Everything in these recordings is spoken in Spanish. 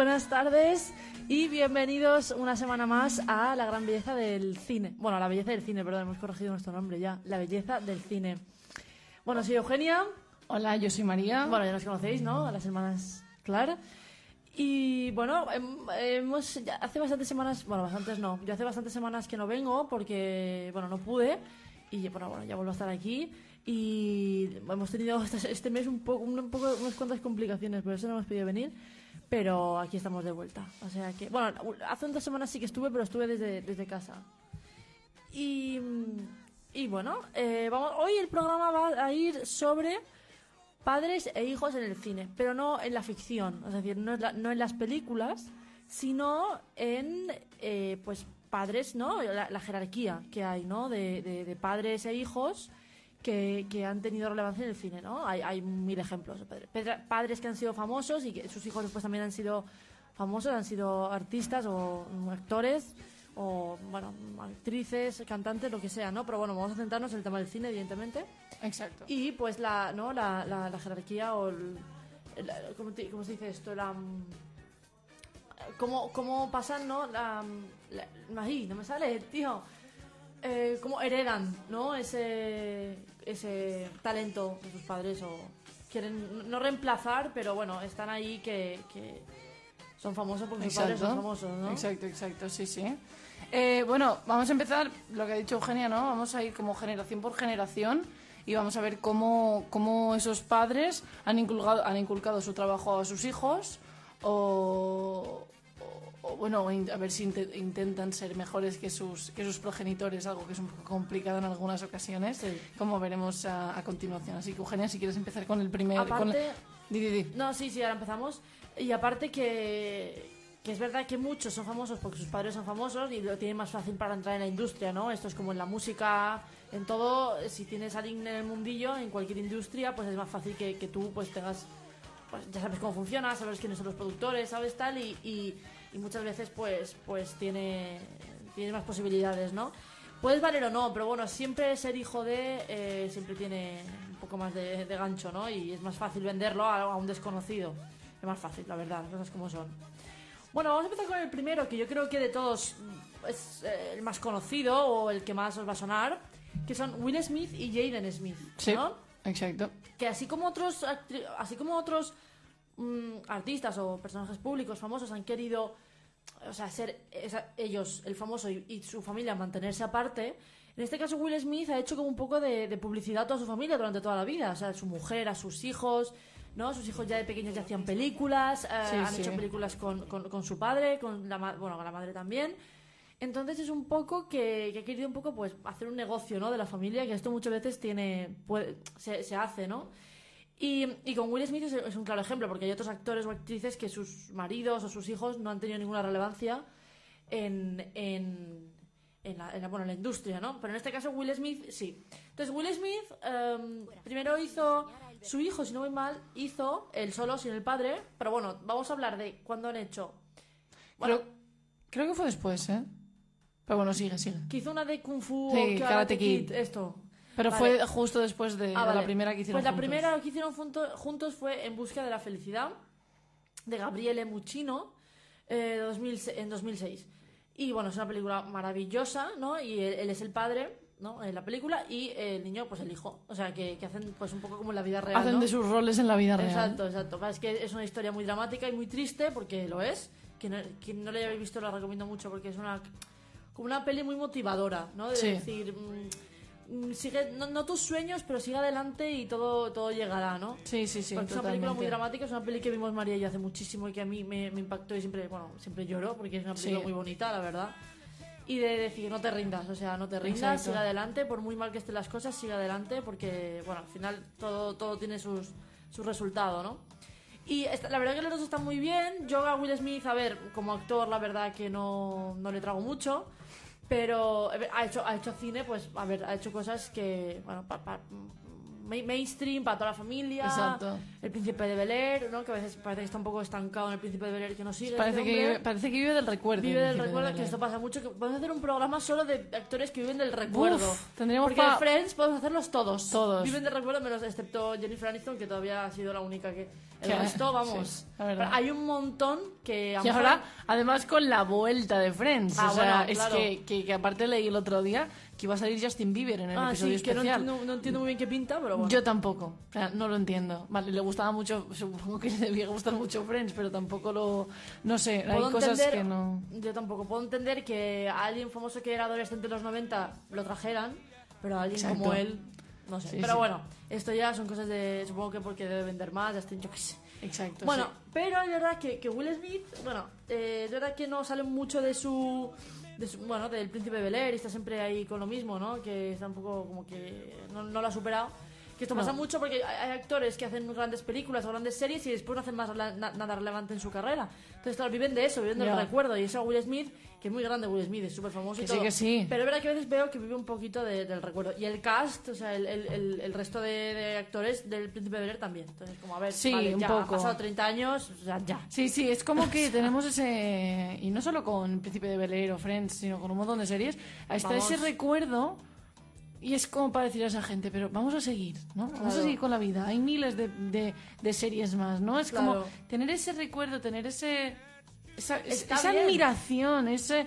Buenas tardes y bienvenidos una semana más a la gran belleza del cine. Bueno, a la belleza del cine, perdón, hemos corregido nuestro nombre ya. La belleza del cine. Bueno, soy Eugenia. Hola, yo soy María. Bueno, ya nos conocéis, ¿no? A las hermanas Clar. Y bueno, hemos, hace bastantes semanas, bueno, bastantes no, yo hace bastantes semanas que no vengo porque, bueno, no pude. Y bueno, bueno, ya vuelvo a estar aquí. Y hemos tenido este, este mes un poco, un poco, unas cuantas complicaciones, por eso no hemos podido venir. Pero aquí estamos de vuelta. O sea que, bueno, hace unas semanas sí que estuve, pero estuve desde, desde casa. Y, y bueno, eh, hoy el programa va a ir sobre padres e hijos en el cine, pero no en la ficción, es decir, no, no en las películas, sino en eh, pues padres, ¿no? La, jerarquía que hay, ¿no? De, de, padres e hijos que, que, han tenido relevancia en el cine, ¿no? Hay, hay mil ejemplos. Padres que han sido famosos y que sus hijos después también han sido famosos, han sido artistas o actores o, bueno, actrices, cantantes, lo que sea, ¿no? Pero bueno, vamos a centrarnos en el tema del cine, evidentemente. Exacto. Y pues la, ¿no? la, la, jerarquía o el, ¿cómo, se dice esto? La, ¿cómo, ¿Cómo pasan, no? La, la, no me sale, tío. Eh, ¿Cómo heredan, no? Ese, ese talento de sus padres o quieren no reemplazar, pero bueno, están ahí que, que son famosos porque sus padres son famosos, ¿no? Exacto, exacto, sí, sí. Eh, bueno, vamos a empezar lo que ha dicho Eugenia, ¿no? Vamos a ir como generación por generación y vamos a ver cómo, cómo esos padres han inculcado, han inculcado su trabajo a sus hijos o, bueno, a ver si intentan ser mejores que sus, que sus progenitores, algo que es un poco complicado en algunas ocasiones, como veremos a, continuación. Así que, Eugenia, si quieres empezar con el primer... Aparte... No, sí, sí, ahora empezamos. Y aparte que, que es verdad que muchos son famosos porque sus padres son famosos y lo tienen más fácil para entrar en la industria, ¿no? Esto es como en la música, en todo, si tienes alguien en el mundillo, en cualquier industria, pues es más fácil que, que tú pues tengas, pues ya sabes cómo funciona, sabes quiénes son los productores, sabes tal, y, y, muchas veces pues, pues tiene, tiene más posibilidades, ¿no? Puedes valer o no, pero bueno, siempre ser hijo de, eh, siempre tiene un poco más de, de gancho, ¿no? Y es más fácil venderlo a, a un desconocido. Es más fácil, la verdad, las cosas como son. Bueno, vamos a empezar con el primero, que yo creo que de todos es eh, el más conocido o el que más os va a sonar, que son Will Smith y Jaden Smith, sí, exacto. Que así como otros, así como otros mm, artistas o personajes públicos famosos han querido, o sea, ser ellos, el famoso y, su familia, mantenerse aparte, en este caso Will Smith ha hecho como un poco de, de publicidad a toda su familia durante toda la vida, o sea, a su mujer, a sus hijos, ¿no? Sus hijos ya de pequeños ya hacían películas, eh, han hecho películas con, con, su padre, con la, bueno, con la madre también. Entonces es un poco que, que ha querido un poco pues hacer un negocio, ¿no? De la familia, que esto muchas veces tiene, puede, se, se hace, ¿no? Y, y, con Will Smith es, un claro ejemplo, porque hay otros actores o actrices que sus maridos o sus hijos no han tenido ninguna relevancia en, en, en, la, en, la, bueno, en la industria, ¿no? Pero en este caso Will Smith sí. Entonces Will Smith em, primero hizo su hijo, si no voy mal, hizo el solo sin el padre. Pero bueno, vamos a hablar de cuándo han hecho. Bueno, creo, que fue después, ¿eh? Pero bueno, sigue, sigue. Que hizo una de Kung Fu sí, Karate, Kid. Esto. Pero fue justo después de, ah, la primera que hicieron Pues la primera que hicieron juntos fue En busca de la felicidad, de Gabriele Muccino, eh, en 2006. Y bueno, es una película maravillosa, ¿no? Y él es el padre ¿no? En la película y el niño, pues el hijo. O sea, que, que hacen pues un poco como en la vida real. Hacen de sus roles en la vida real. Exacto, exacto. Es que es una historia muy dramática y muy triste porque lo es. Quien no, quien no la haya visto la recomiendo mucho porque es una como una peli muy motivadora, ¿no? De decir, mm, mm, sigue, no, tus sueños, pero sigue adelante y todo, todo llegará, ¿no? Sí, sí, sí. es una película muy dramática, es una peli que vimos María y hace muchísimo y que a mí me, me impactó y siempre, bueno, siempre lloro porque es una película muy bonita, la verdad y de decir no te rindas, o sea, no te rindas, sigue adelante, por muy mal que estén las cosas, sigue adelante porque, bueno, al final todo, todo tiene sus, su resultado, ¿no? Y la verdad que los dos están muy bien. Yo a Will Smith, a ver, como actor, la verdad que no, no le trago mucho. Pero ha hecho, ha hecho cine, pues, a ver, ha hecho cosas que, bueno, ma- mainstream para toda la familia. Exacto. El príncipe de Bel Air, ¿no? Que a veces parece que está un poco estancado en el príncipe de Bel Air que no sigue. Parece este que, vive, parece que vive del recuerdo. Vive del Príncipe de recuerdo, que esto pasa mucho. Que podemos hacer un programa solo de actores que viven del recuerdo. Uf, tendríamos Porque pa- Friends podemos hacerlos todos. Todos. Viven del recuerdo, menos excepto Jennifer Aniston, que todavía ha sido la única que. El resto, vamos. sí, la hay un montón que. Y ahora, además con la vuelta de Friends. Ah, o sea, bueno, es claro. que, que, que aparte leí el otro día que iba a salir Justin Bieber en el Ah, episodio sí, que no especial. entiendo, no entiendo muy bien qué pinta, pero bueno. Yo tampoco, o sea, no lo entiendo. Vale, le gustaba mucho, supongo que le debía gustar mucho Friends, pero tampoco lo. No sé, hay Puedo cosas entender- que no. Yo tampoco puedo entender que a alguien famoso que era adolescente en los 90 lo trajeran, pero a alguien Exacto. como él, no sé. Sí, pero sí. bueno, esto ya son cosas de. Supongo que porque debe vender más, estoy, yo qué sé. Exacto. Bueno, pero es verdad que, que Will Smith, bueno, eh, es verdad que no sale mucho de su, bueno, del Príncipe Bel Air, y está siempre ahí con lo mismo, ¿no? Que está un poco como que no, no lo ha superado. Que esto pasa No. mucho porque hay actores que hacen grandes películas o grandes series y después no hacen más na- nada relevante en su carrera. Entonces, claro, viven de eso, viven del Ya. recuerdo. Y eso a Will Smith, que es muy grande Will Smith, es súper famoso y Que sí, todo. que sí. Pero es verdad que a veces veo que vive un poquito de- del recuerdo. Y el cast, o sea, el, el- el- el resto de, de actores del Príncipe de Bel Air también. Entonces, como a ver, Sí, vale, un ya poco. han pasado 30 años, o sea, ya. Sí, sí, es como que tenemos ese. Y no solo con Príncipe de Bel Air o Friends, sino con un montón de series. Está ese recuerdo. Y es como para decir a esa gente, pero vamos a seguir, ¿no? Vamos a seguir con la vida. Hay miles de, de, de series más, ¿no? Es como Claro. tener ese recuerdo, tener ese. Esa, esa admiración, ese.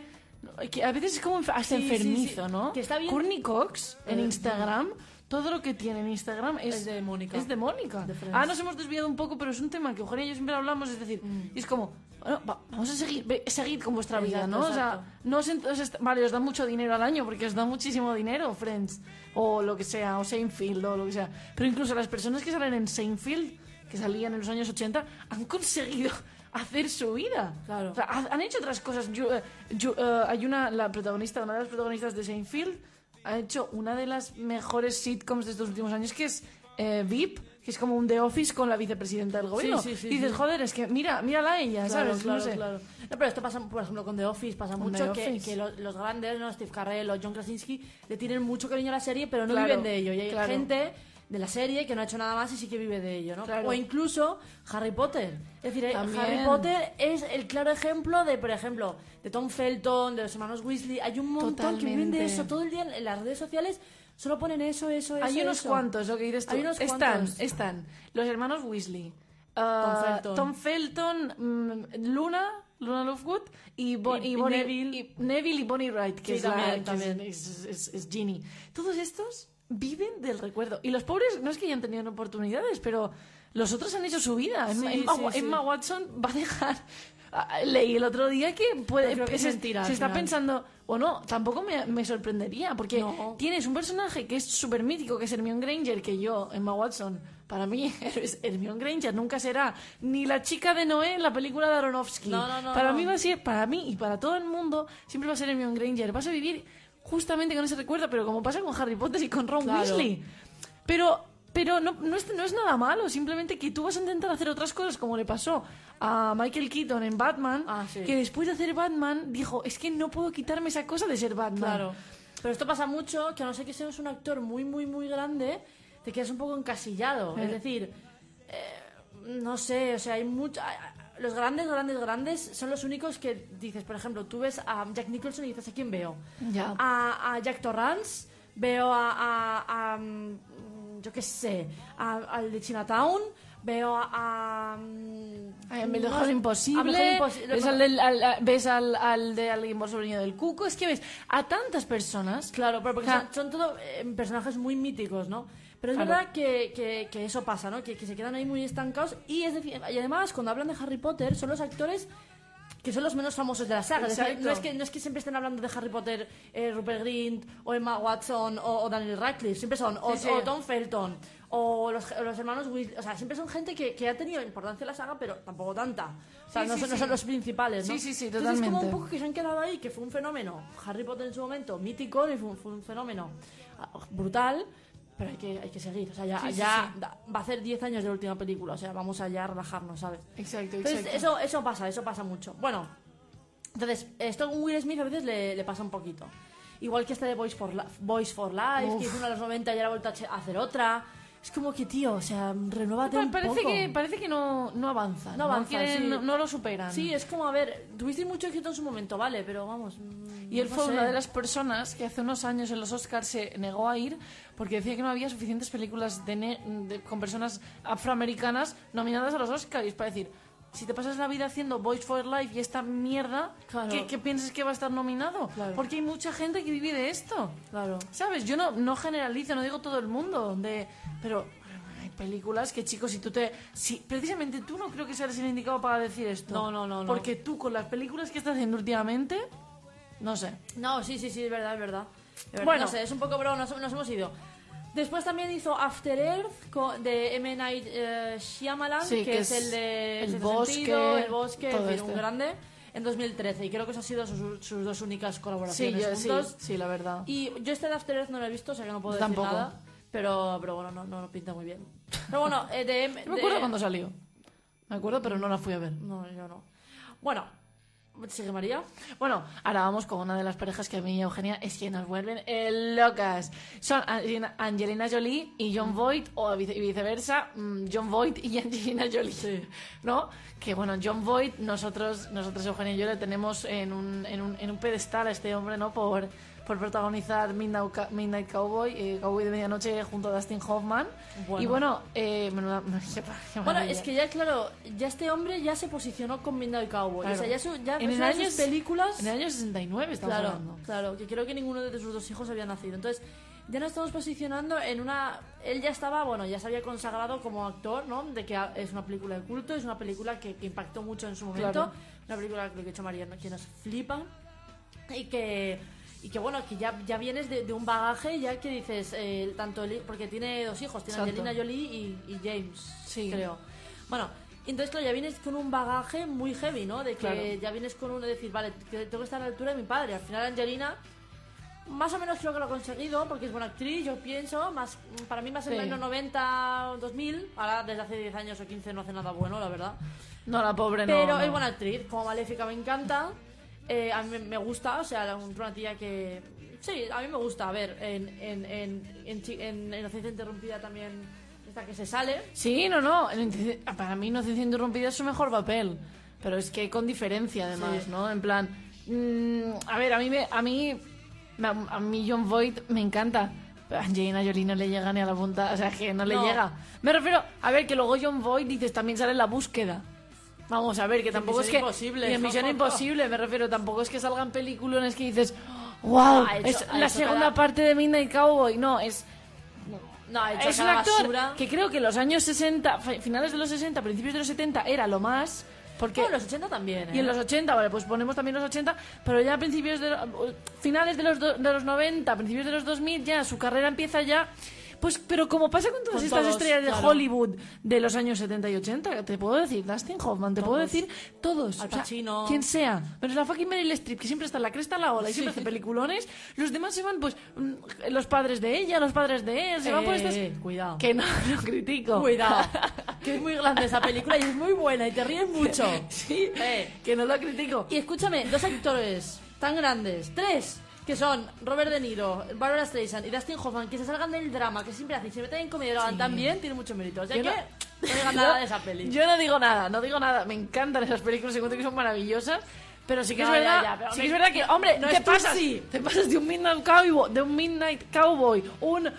que a veces es como hasta Sí, sí, enfermizo, sí. ¿no? Que está bien. Courtney Cox en Eh, Instagram. Todo lo que tiene en Instagram es, Es de Mónica. Es de Mónica. Ah, nos hemos desviado un poco, pero es un tema que Eugenia y yo siempre hablamos. Es decir, Mm. y es como, bueno, va- vamos a seguir, ve- seguid con vuestra vida, Exacto, ¿no? O exacto. sea, no os, ent- os est- vale, os da mucho dinero al año porque os da muchísimo dinero, Friends, o lo que sea, o Seinfeld, o lo que sea. Pero incluso las personas que salen en Seinfeld, que salían en los años 80, han conseguido hacer su vida. Claro. O sea, ha- han hecho otras cosas. Yo, eh, yo, eh, hay una, la protagonista, una de las protagonistas de Seinfeld, ha hecho una de las mejores sitcoms de estos últimos años, que es eh, VIP, que es como un The Office con la vicepresidenta del gobierno. sí, sí, y dices, sí. joder, es que mira, mírala a ella, Claro, ¿sabes? claro, no sé. claro. No, pero esto pasa, por ejemplo, con The Office, pasa Con mucho que, Office. que lo- los grandes, ¿no? Steve Carell o John Krasinski, le tienen mucho cariño a la serie, pero no viven de ello. Y hay gente de la serie que no ha hecho nada más y sí que vive de ello, ¿no? Claro. O incluso Harry Potter. Es decir, eh, También. Harry Potter es el claro ejemplo de, por ejemplo, de Tom Felton, de los hermanos Weasley. Hay un montón que viven de Totalmente. eso. Todo el día en- las redes sociales solo ponen eso, eso, eso. Hay unos eso. cuantos, lo que dices tú. Hay unos están, cuantos. están los hermanos Weasley, ah, Felton. Tom Felton, mm, Luna, Luna Lovegood y, Bo- Y- y Bonnie, Neville. y Neville y Bonnie Wright, que Sí, es, la- también, es- también. es, es- es Ginny. Todos estos viven del recuerdo. Y los pobres no es que hayan tenido oportunidades, pero los otros han hecho su vida. Emma, Sí, Emma- sí, Watson va a dejar... ah, Leí el otro día que puede que es se, mentira, se está pensando o no, tampoco me, me sorprendería porque No. tienes un personaje que es súper mítico, que es Hermione Granger, que yo, Emma Watson, para mí, Hermione Granger nunca será ni la chica de Noé en la película de Aronofsky. No, no, no, para no. mí va a ser, para mí y para todo el mundo, siempre va a ser Hermione Granger. Vas a vivir justamente con ese recuerdo, pero como pasa con Harry Potter y con Ron Claro. Weasley. Pero, pero no, no, es, no es nada malo, simplemente que tú vas a intentar hacer otras cosas, como le pasó a Michael Keaton en Batman, Ah, sí. que después de hacer Batman dijo, es que no puedo quitarme esa cosa de ser Batman. Claro. Pero esto pasa mucho, que a no ser que seas un actor muy, muy, muy grande, te quedas un poco encasillado. Eh. Es decir, eh, no sé, o sea, hay mucho... Los grandes, grandes, grandes son los únicos que dices, por ejemplo, tú ves a Jack Nicholson y dices, ¿a quién veo? A, a Jack Torrance, veo a, a- a, mm, yo qué sé, a- al de Chinatown, veo a... a, mm, no sé, imposible. Ves, al, del- al- ves al, al de Alguien por sobrino del Cuco. Es que ves a tantas personas. Claro, pero porque son, son todo eh, personajes muy míticos, ¿no? Pero es Claro. verdad que, que- que eso pasa, ¿no? Que, que se quedan ahí muy estancados. Y, es decir, y además, cuando hablan de Harry Potter, son los actores que son los menos famosos de la saga. Es decir, no, es que, no es que siempre estén hablando de Harry Potter eh, Rupert Grint o Emma Watson o, o Daniel Radcliffe. Siempre son o, Sí, sí. o Tom Felton o los, los hermanos Weasley. O sea, siempre son gente que, que ha tenido importancia en la saga, pero tampoco tanta. O sea, Sí, no, son, no son los principales, ¿no? Sí, sí, sí, Entonces es como un totalmente. poco que se han quedado ahí, que fue un fenómeno. Harry Potter en su momento, mítico, y fue, un- fue un fenómeno ah, brutal, pero hay que, hay que seguir. O sea, ya, Sí, ya sí. va a ser 10 años de la última película, o sea, vamos a ya relajarnos, ¿sabes? Exacto, Entonces, exacto. eso, eso pasa, eso pasa mucho. Bueno, entonces, esto con Will Smith a veces le, le pasa un poquito. Igual que este de Voice for, Voice for Life, Uf. que hizo uno de los 90 y ahora ha vuelto a hacer otra. Es como que, tío, o sea, renuévate un parece poco. que parece que no, no avanza. No avanza, quieren- sí. no, no lo superan. Sí, es como, a ver, tuvisteis mucho éxito en su momento, vale, pero vamos. Y él no fue sé. una de las personas que hace unos años en los Oscars se negó a ir porque decía que no había suficientes películas de ne- de- con personas afroamericanas nominadas a los Oscars. Para decir, si te pasas la vida haciendo Voice for Life y esta mierda, Claro. ¿qué, qué piensas que va a estar nominado? Claro. Porque hay mucha gente que vive de esto. Claro. ¿Sabes? Yo no, no generalizo, no digo todo el mundo, de, pero hay películas que, chicos, si tú te... Si, precisamente tú no creo que seas el indicado para decir esto. No, no, no, no. Porque tú, con las películas que estás haciendo últimamente, no sé. No, sí, sí, sí, es verdad, es verdad. Es verdad. Bueno. No sé, es un poco, pero nos, nos hemos ido. Después también hizo After Earth de M. Night eh, Shyamalan, Sí, que, que es, el de El Bosque, Sentido, El Bosque, en fin, este. un grande, en 2013. Y creo que esas han sido sus, sus dos únicas Sí, colaboraciones yo, sí, juntos. sí, la verdad. Y yo este de After Earth no lo he visto, o sea que no puedo Yo decir tampoco. nada. Pero, pero bueno, no, no lo pinta muy bien. Pero bueno, eh, de... No me de- acuerdo cuándo salió. Me acuerdo, pero no la fui a ver. No, yo no. Bueno, ¿sigue María? Bueno, ahora vamos con una de las parejas que a mí y Eugenia es que nos vuelven eh, locas. Son Angelina, Jolie y John Voight, o vice- viceversa, mm, John Voight y Angelina Jolie. ¿No? Que bueno, John Voight, nosotros, nosotros Eugenia y yo le tenemos en un, en un, en un pedestal a este hombre, ¿no? Por, por protagonizar Midnight, Cowboy, eh, Cowboy de Medianoche junto a Dustin Hoffman. Bueno. Y bueno, eh, menuda- Bueno, es que ya, claro, ya este hombre ya se posicionó con Midnight Cowboy. Claro. O sea, ya, su, ya En el año- sus películas... En el año 69 estamos claro, hablando. claro, que creo que ninguno de sus dos hijos había nacido. Entonces, ya nos estamos posicionando en una... Él ya estaba, bueno, ya se había consagrado como actor, ¿no? De que es una película de culto, es una película que, que impactó mucho en su momento. Claro. Una película que lo que ha hecho María, ¿no? que nos flipa. Y que... Y que bueno, que ya, ya vienes de, de un bagaje ya que dices, eh, tanto el- porque tiene dos hijos, tiene Exacto. Angelina Jolie y, y James, Sí. creo. Bueno, entonces claro, ya vienes con un bagaje muy heavy, ¿no? De que Claro. ya vienes con uno de decir, vale, que tengo que estar a la altura de mi padre. Al final Angelina, más o menos creo que lo ha conseguido, porque es buena actriz, yo pienso, más para mí más en Sí. años 90, 2000, ahora desde hace 10 años o 15 no hace nada bueno, la verdad. No, la pobre no. Pero no. es buena actriz, como Maléfica me encanta. Eh, a mí me- gusta, o sea, una tía que... Sí, a mí me gusta. A ver, en, en, en, en, Inocencia Interrumpida también esta que se sale. Sí, no, no. Para mí, Inocencia Interrumpida es su mejor papel. Pero es que con diferencia, además, Sí. ¿no? En plan. mm, a ver, a mí, me, a mí. A mí, John Voight me encanta. Pero a Angelina Jolie no le llega ni a la punta. O sea, que no le No. llega. Me refiero. A ver, que luego John Voight dices también sale en la búsqueda. Vamos a ver, que tampoco es que. Imposible. Y en Misión Imposible, me refiero. Tampoco es que salgan peliculones que dices. ¡Wow! Hecho- es la segunda cada- parte de Midnight Cowboy. No, es No, es un actor basura. que creo que en los años 60, fi- finales de los 60, principios de los 70 era lo más. Porque, No, en los 80 también, ¿eh? y en los 80, vale, pues ponemos también los 80, pero ya a principios de finales de los, do- de los 90, principios de los 2000, ya su carrera empieza ya. Pues, pero como pasa con todas Con estas todos, estrellas de claro. Hollywood de los años 70 y 80, te puedo decir Dustin Hoffman, te puedo Todos. decir todos. Al o sea, Pacino. quien sea. Pero la fucking Meryl Streep, que siempre está en la cresta a la ola y siempre hace peliculones, los demás se van, pues, mm, los padres de ella, los padres de él, se van por Eh, estas... cuidado. Que no, no critico. Cuidado. que es muy grande esa película y es muy buena y te ríes mucho. Sí, Eh. que no lo critico. Y escúchame, dos actores tan grandes, tres, que son Robert De Niro, Barbara Streisand y Dustin Hoffman, que se salgan del drama, que siempre hacen, y se meten en comedia y lo hagan tan bien, tiene mucho mérito. O sea Yo que no- no, digan nada de esa peli. Yo no digo nada, no digo nada. Me encantan esas películas, encuentro que son maravillosas. Pero sí que No, es ya, verdad, ya, pero sí que es verdad que, hombre, no te pasas, cursi. te pasas de un Midnight Cowboy, de un Midnight Cowboy, un eh,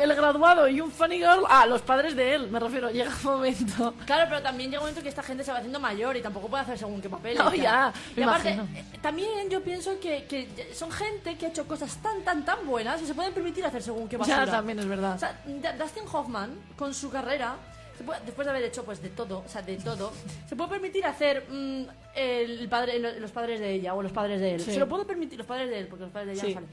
el graduado y un Funny Girl a los padres de él. Me refiero, llega un momento. Claro, pero también llega un momento que esta gente se va haciendo mayor y tampoco puede hacer según qué papel. No, ya, Y aparte, eh, también yo pienso que, que son gente que ha hecho cosas tan, tan, tan buenas y se pueden permitir hacer según qué basura. Ya, también es verdad. O sea, Dustin Hoffman, con su carrera, se puede- después de haber hecho pues de todo, o sea, de todo, se puede permitir hacer mm, el padre, los padres de ella o los padres de él. Sí. Se lo puede permitir, los padres de él, porque los padres de ella Sí. no salen.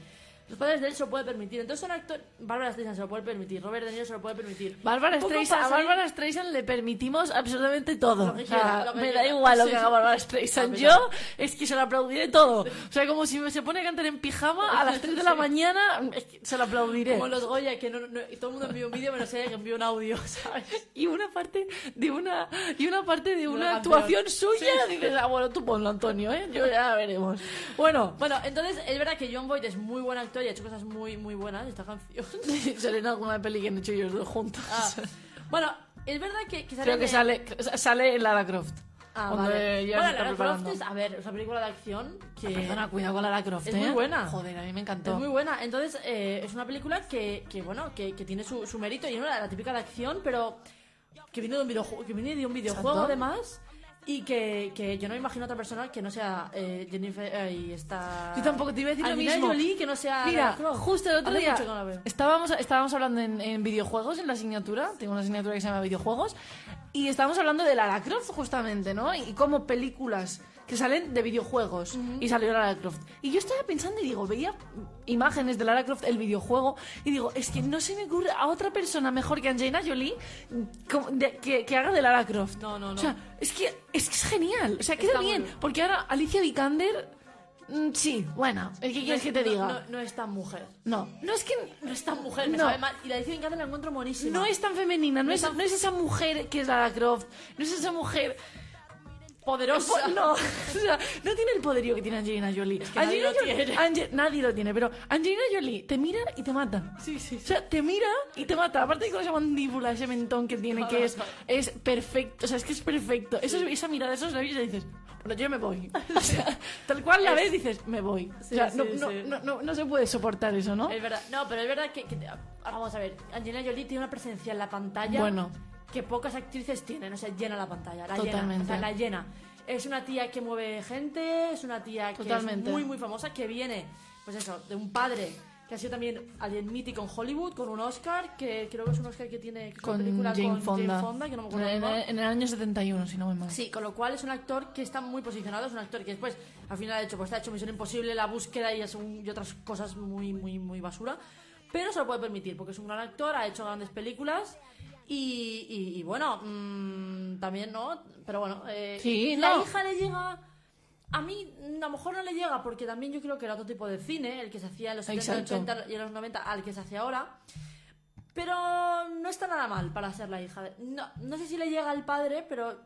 Los padres de él se lo puede permitir. Entonces son actores. Bárbara Streisand se lo puede permitir. Robert De Niro se lo puede permitir. Bárbara Streisand, a Bárbara Streisand le permitimos absolutamente todo. Que O sea, quiera, me da quiera. igual lo Sí, que sí. haga Bárbara Streisand. Yo es que se lo aplaudiré todo. O sea, como si me se pone a cantar en pijama a las 3 de la Sí. mañana, es que se lo aplaudiré. Como los Goya, que no, no- todo el mundo envía un vídeo, menos ella que envía un audio, ¿sabes? y una parte de una y una parte de una una actuación suya dices ah bueno tú ponlo Antonio eh yo ya veremos bueno Bueno, entonces es verdad que John Boyd es muy buen actor actor y ha hecho cosas muy, muy buenas. Esta canción. Sale en alguna peli que han hecho ellos dos juntos. Ah, bueno, es verdad que, que sale Creo que de- sale, sale en Lara Croft. Ah, vale. Bueno, Lara Croft es, a ver, es una película de acción que Perdona, cuidado con Lara Croft, Es ¿eh? muy buena. Joder, a mí me encantó. es muy buena. Entonces, eh, es una película que, que bueno, que, que tiene su, su mérito y no era la típica de acción, pero que viene de un videojuego, que viene de un videojuego además. Y que, que yo no me imagino otra persona que no sea eh, Jennifer eh, y esta... Yo tampoco te iba a decir lo mismo. Jolie, que no sea Mira, justo el otro Hace día no estábamos, estábamos hablando en, en videojuegos, en la asignatura, tengo una asignatura que se llama videojuegos, y estábamos hablando de Lara Croft justamente, ¿no? Y como películas que salen de videojuegos, y salió Lara Croft. Y yo estaba pensando y digo, veía imágenes de Lara Croft, el videojuego, y digo, es que no se me ocurre a otra persona mejor que Angelina Jolie de- que, que haga de Lara Croft. No, no, no. O sea, es que es, que es genial, o sea, queda Está bien, porque ahora Alicia Vikander... mm, Sí, bueno, ¿qué quieres que te No- diga? No, no es tan mujer. No, no es que No es tan mujer, me No. sabe mal. Y la edición en la encuentro buenísima. no es tan femenina, no, No es, tan- no es esa mujer que es Lara Croft, no es esa mujer poderosa. po- no, o sea, no tiene el poderío que tiene Angelina Jolie. que nadie Angelina lo Jolie- tiene. Ange- nadie lo tiene, pero Angelina Jolie te mira y te mata. Sí, sí, O sea, te mira y te mata. Aparte de con esa mandíbula, ese mentón que tiene, que es, es perfecto. O sea, es que es perfecto. Eso, esa mirada, esos labios, y dices, bueno, yo me voy. O sea, tal cual la ves, dices, me voy. Sí, o sea, no, sí, no, sí. no, no, no se puede soportar eso, ¿no? Es verdad. No, pero es verdad que, que- ah, Vamos a ver. Angelina Jolie tiene una presencia en la pantalla. Bueno. Que pocas actrices tienen. O sea, llena la pantalla. La llena. Totalmente. O sea, la llena. Es una tía que mueve gente. Es una tía que Totalmente. es muy, muy famosa. Que viene, pues eso, de un padre que ha sido también alguien mítico en Hollywood con un Oscar. Que creo que es un Oscar que tiene. que Con película Jane con Fonda. Jane Fonda, que no me acuerdo en, cómo. en el año 71, si no me mal. Sí, con lo cual es un actor que está muy posicionado, es un actor que después al final ha hecho, pues ha hecho Misión Imposible, la búsqueda y, es un- y otras cosas muy, muy, muy basura, pero se lo puede permitir porque es un gran actor, ha hecho grandes películas y, y- y bueno, mm, también no, pero bueno, eh, Sí, la no. hija le llega... A mí a lo mejor no le llega porque también yo creo que era otro tipo de cine, el que se hacía en los 70, Exacto. 80 y en los 90 al que se hace ahora. Pero no está nada mal para ser la hija. de- No, no sé si le llega al padre, pero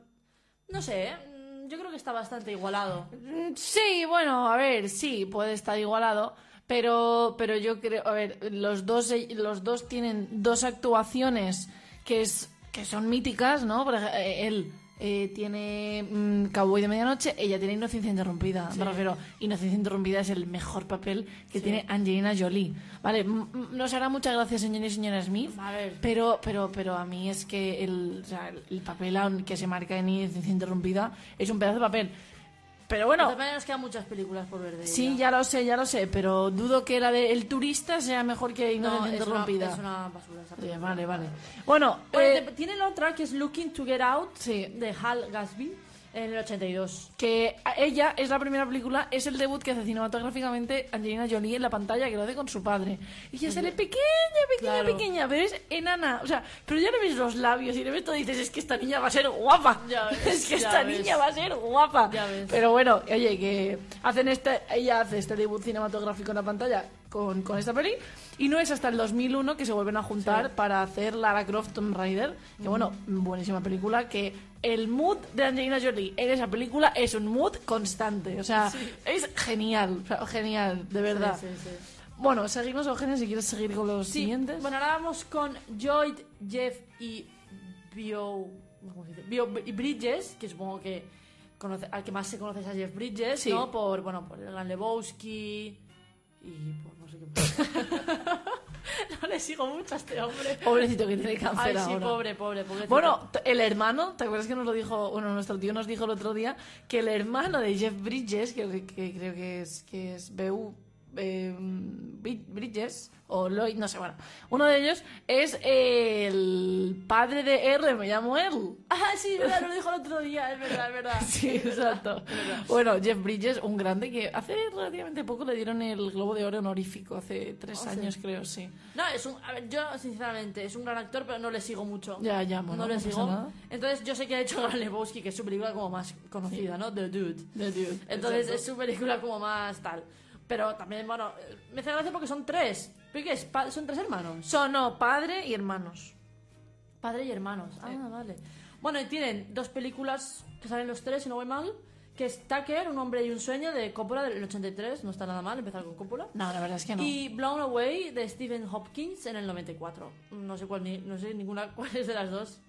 no sé, ¿eh? Mm, yo creo que está bastante igualado. Mm, Sí, bueno, a ver, sí, puede estar igualado, pero, pero yo creo, a ver, los dos, los dos tienen dos actuaciones que, es, que son míticas, ¿no? Por eh, él eh, tiene mm, Cowboy de Medianoche, ella tiene Inocencia Interrumpida, me refiero, Inocencia Interrumpida es el mejor papel que tiene Angelina Jolie, ¿vale? Nos hará muchas gracias, señor y señora Smith, A ver. pero, pero, pero a mí es que el, o sea, el papel que se marca en Inocencia Interrumpida es un pedazo de papel. Pero bueno, También nos quedan muchas películas por ver de Sí, ella. ya lo sé, ya lo sé, pero dudo que la de El Turista sea mejor que no, Inocencia es una, Interrumpida. es una basura esa Sí, película. vale, vale. Bueno, Bueno, eh, tiene la otra que es Looking to Get Out Sí. de Hal Gatsby en el 82. que ella es la primera película, es el debut que hace cinematográficamente Angelina Jolie en la pantalla, que lo hace con su padre. Y ella sale pequeña, pequeña, Claro. pequeña, pero es enana. O sea, pero ya le ves los labios y le ves todo y dices, es que esta niña va a ser guapa. Ya ves, es que ya esta ves. niña va a ser guapa. Ya ves. Pero bueno, oye, que hacen este, ella hace este debut cinematográfico en la pantalla con, con esta peli. Y no es hasta el 2001 que se vuelven a juntar para hacer Lara Croft Tomb Raider. Que bueno, buenísima película. Que el mood de Angelina Jolie en esa película es un mood constante. O sea, es genial. o sea, genial, de verdad. Sí. Bueno, seguimos, Eugenia, si quieres seguir con los siguientes. bueno, ahora vamos con Joy, Jeff y Bio, ¿cómo se dice? Bio Bridges, que supongo que conoce, al que más se conoce es a Jeff Bridges. ¿no? Por, bueno, por el Gran Lebowski y por no le sigo mucho a este hombre. Pobrecito que tiene cáncer Ay, sí, ahora. pobre, pobre, pobre. Bueno, el hermano, ¿te acuerdas que nos lo dijo, bueno, nuestro tío nos dijo el otro día que el hermano de Jeff Bridges, que, que creo que es, que es B.U. eh, Bri- Bridges, o Lloyd, no sé, bueno, uno de ellos es el padre de R, me llamo él. Ah, sí, verdad, lo dijo el otro día, es verdad, es verdad. Sí, exacto. Bueno, Jeff Bridges, un grande que hace relativamente poco le dieron el Globo de Oro honorífico, hace tres Oh, sí. años creo, sí. No, es un. A ver, yo, sinceramente, es un gran actor, pero no le sigo mucho. Ya, ya, bueno, no le no pasa sigo. nada. Entonces, yo sé que ha hecho Gran Lebowski, que es su película como más conocida, ¿no? The Dude. The Dude, Entonces, exacto. es su película como más tal. Pero también, bueno, me hace gracia porque son tres. ¿Pero qué es? Son tres hermanos. Son, no, padre y hermanos. Padre y hermanos. Ah, vale. Bueno, y tienen dos películas que salen los tres, si no voy mal, que es Tucker, un hombre y un sueño de Coppola del 83, no está nada mal empezar con Coppola. No, la verdad es que no. Y Blown Away de Stephen Hopkins en el 94. No sé cuál, ni- no sé ninguna cuál es de las dos.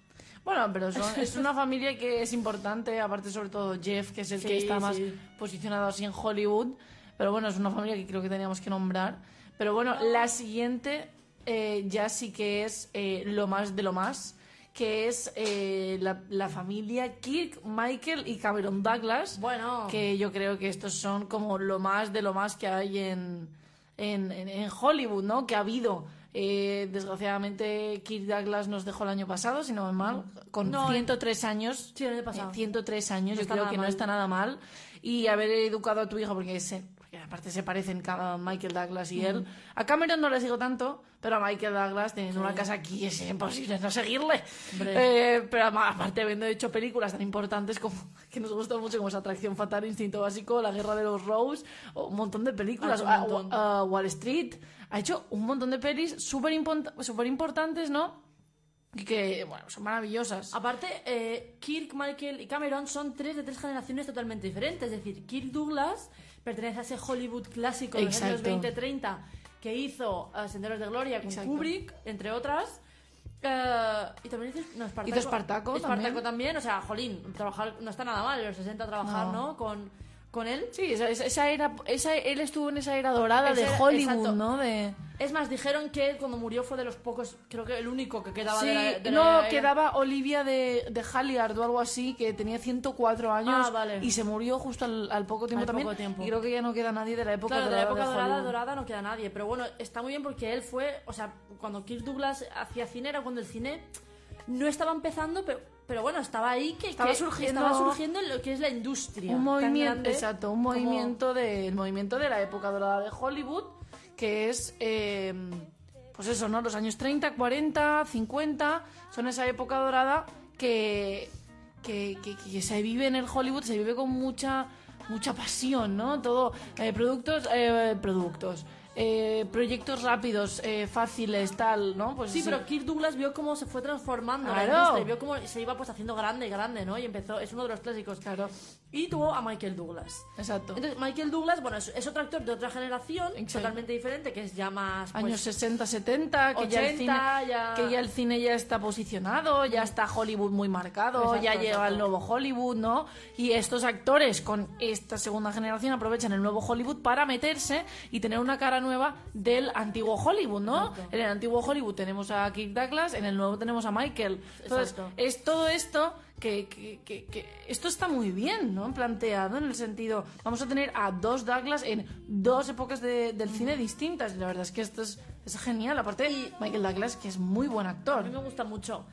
Bueno, pero son- es una familia que es importante, aparte sobre todo Jeff, que es el Sí, que está más sí. posicionado así en Hollywood. Pero bueno, es una familia que creo que teníamos que nombrar. Pero bueno, la siguiente eh, ya sí que es eh, lo más de lo más, que es eh, la, la familia Kirk, Michael y Cameron Douglas. Bueno, Que yo creo que estos son como lo más de lo más que hay en, en, en- Hollywood, ¿no? Que ha habido. Eh, desgraciadamente, Kirk Douglas nos dejó el año pasado, si no me mal, con No, 103 años. sí, el año pasado. Eh, 103 años, No yo creo que no mal. está nada mal. Y haber educado a tu hijo, porque, se- porque aparte se parecen cada Michael Douglas y él. A Cameron no le sigo tanto, pero a Michael Douglas, teniendo una casa aquí, es imposible no seguirle. Eh, pero aparte, habiendo hecho películas tan importantes como que nos gustan mucho, como es Atracción Fatal, Instinto Básico, La Guerra de los Rose, o un montón de películas, Ah, montón. ah, Wall Street, ha hecho un montón de pelis súper importantes, ¿no? Que, bueno, son maravillosas. Aparte, eh, Kirk, Michael y Cameron son tres de tres generaciones totalmente diferentes. Es decir, Kirk Douglas pertenece a ese Hollywood clásico de los años Exacto. 20-30 que hizo eh, Senderos de Gloria con Exacto. Kubrick, entre otras. Eh, y también hizo, no, Espartaco. Hizo Espartaco Espartaco también. también. O sea, jolín, trabajar no está nada mal en los 60 trabajar, No. ¿no? Con, con él. Sí, esa, esa- era, esa, él estuvo en esa era dorada Esa de Hollywood, exacto. ¿no? De... Es más, dijeron que él cuando murió fue de los pocos, creo que el único que quedaba Sí, de la, de no, la quedaba Olivia de, de Halliard o algo así, que tenía 104 años Ah, vale. y se murió justo al, al poco tiempo Al también. poco tiempo. Y creo que ya no queda nadie de la época Claro, de dorada la época dorada, dorada no queda nadie. Pero bueno, está muy bien porque él fue, o sea, cuando Kirk Douglas hacía cine era cuando el cine no estaba empezando, pero, pero bueno, estaba ahí que Estaba que surgiendo- estaba surgiendo en lo que es la industria. un movimiento, grande exacto, un como- movimiento de, el movimiento de la época dorada de Hollywood, que es, eh, pues eso, ¿no? Los años 30, 40, 50, son esa época dorada que, que, que- que se vive en el Hollywood, se vive con mucha, mucha pasión, ¿no? Todo, eh, productos, eh, productos. Eh, proyectos rápidos, eh, fáciles, tal, ¿no? Pues Sí, pero Kirk Douglas vio cómo se fue transformando la Claro. industria, y vio cómo se iba pues haciendo grande grande, ¿no? Y empezó, es uno de los clásicos. Claro, Y tuvo a Michael Douglas. exacto. Entonces, Michael Douglas, bueno, es, es otro actor de otra generación, Exacto. totalmente diferente, que es ya más... pues, años 60, 70, que, ya el 80, cine, ya- que ya el cine ya está posicionado, ya está Hollywood muy marcado, Exacto, ya llega exacto. el nuevo Hollywood, ¿no? Y estos actores con esta segunda generación aprovechan el nuevo Hollywood para meterse y tener una cara nueva del antiguo Hollywood, ¿no? En el antiguo Hollywood tenemos a Kirk Douglas, en el nuevo tenemos a Michael. Entonces, Exacto. es todo esto que, que- que- que esto está muy bien, ¿no? Planteado en el sentido, vamos a tener a dos Douglas en dos épocas de- del cine distintas. Y la verdad es que esto es, es genial. Aparte, Michael Douglas, que es muy buen A actor. mí me gusta mucho.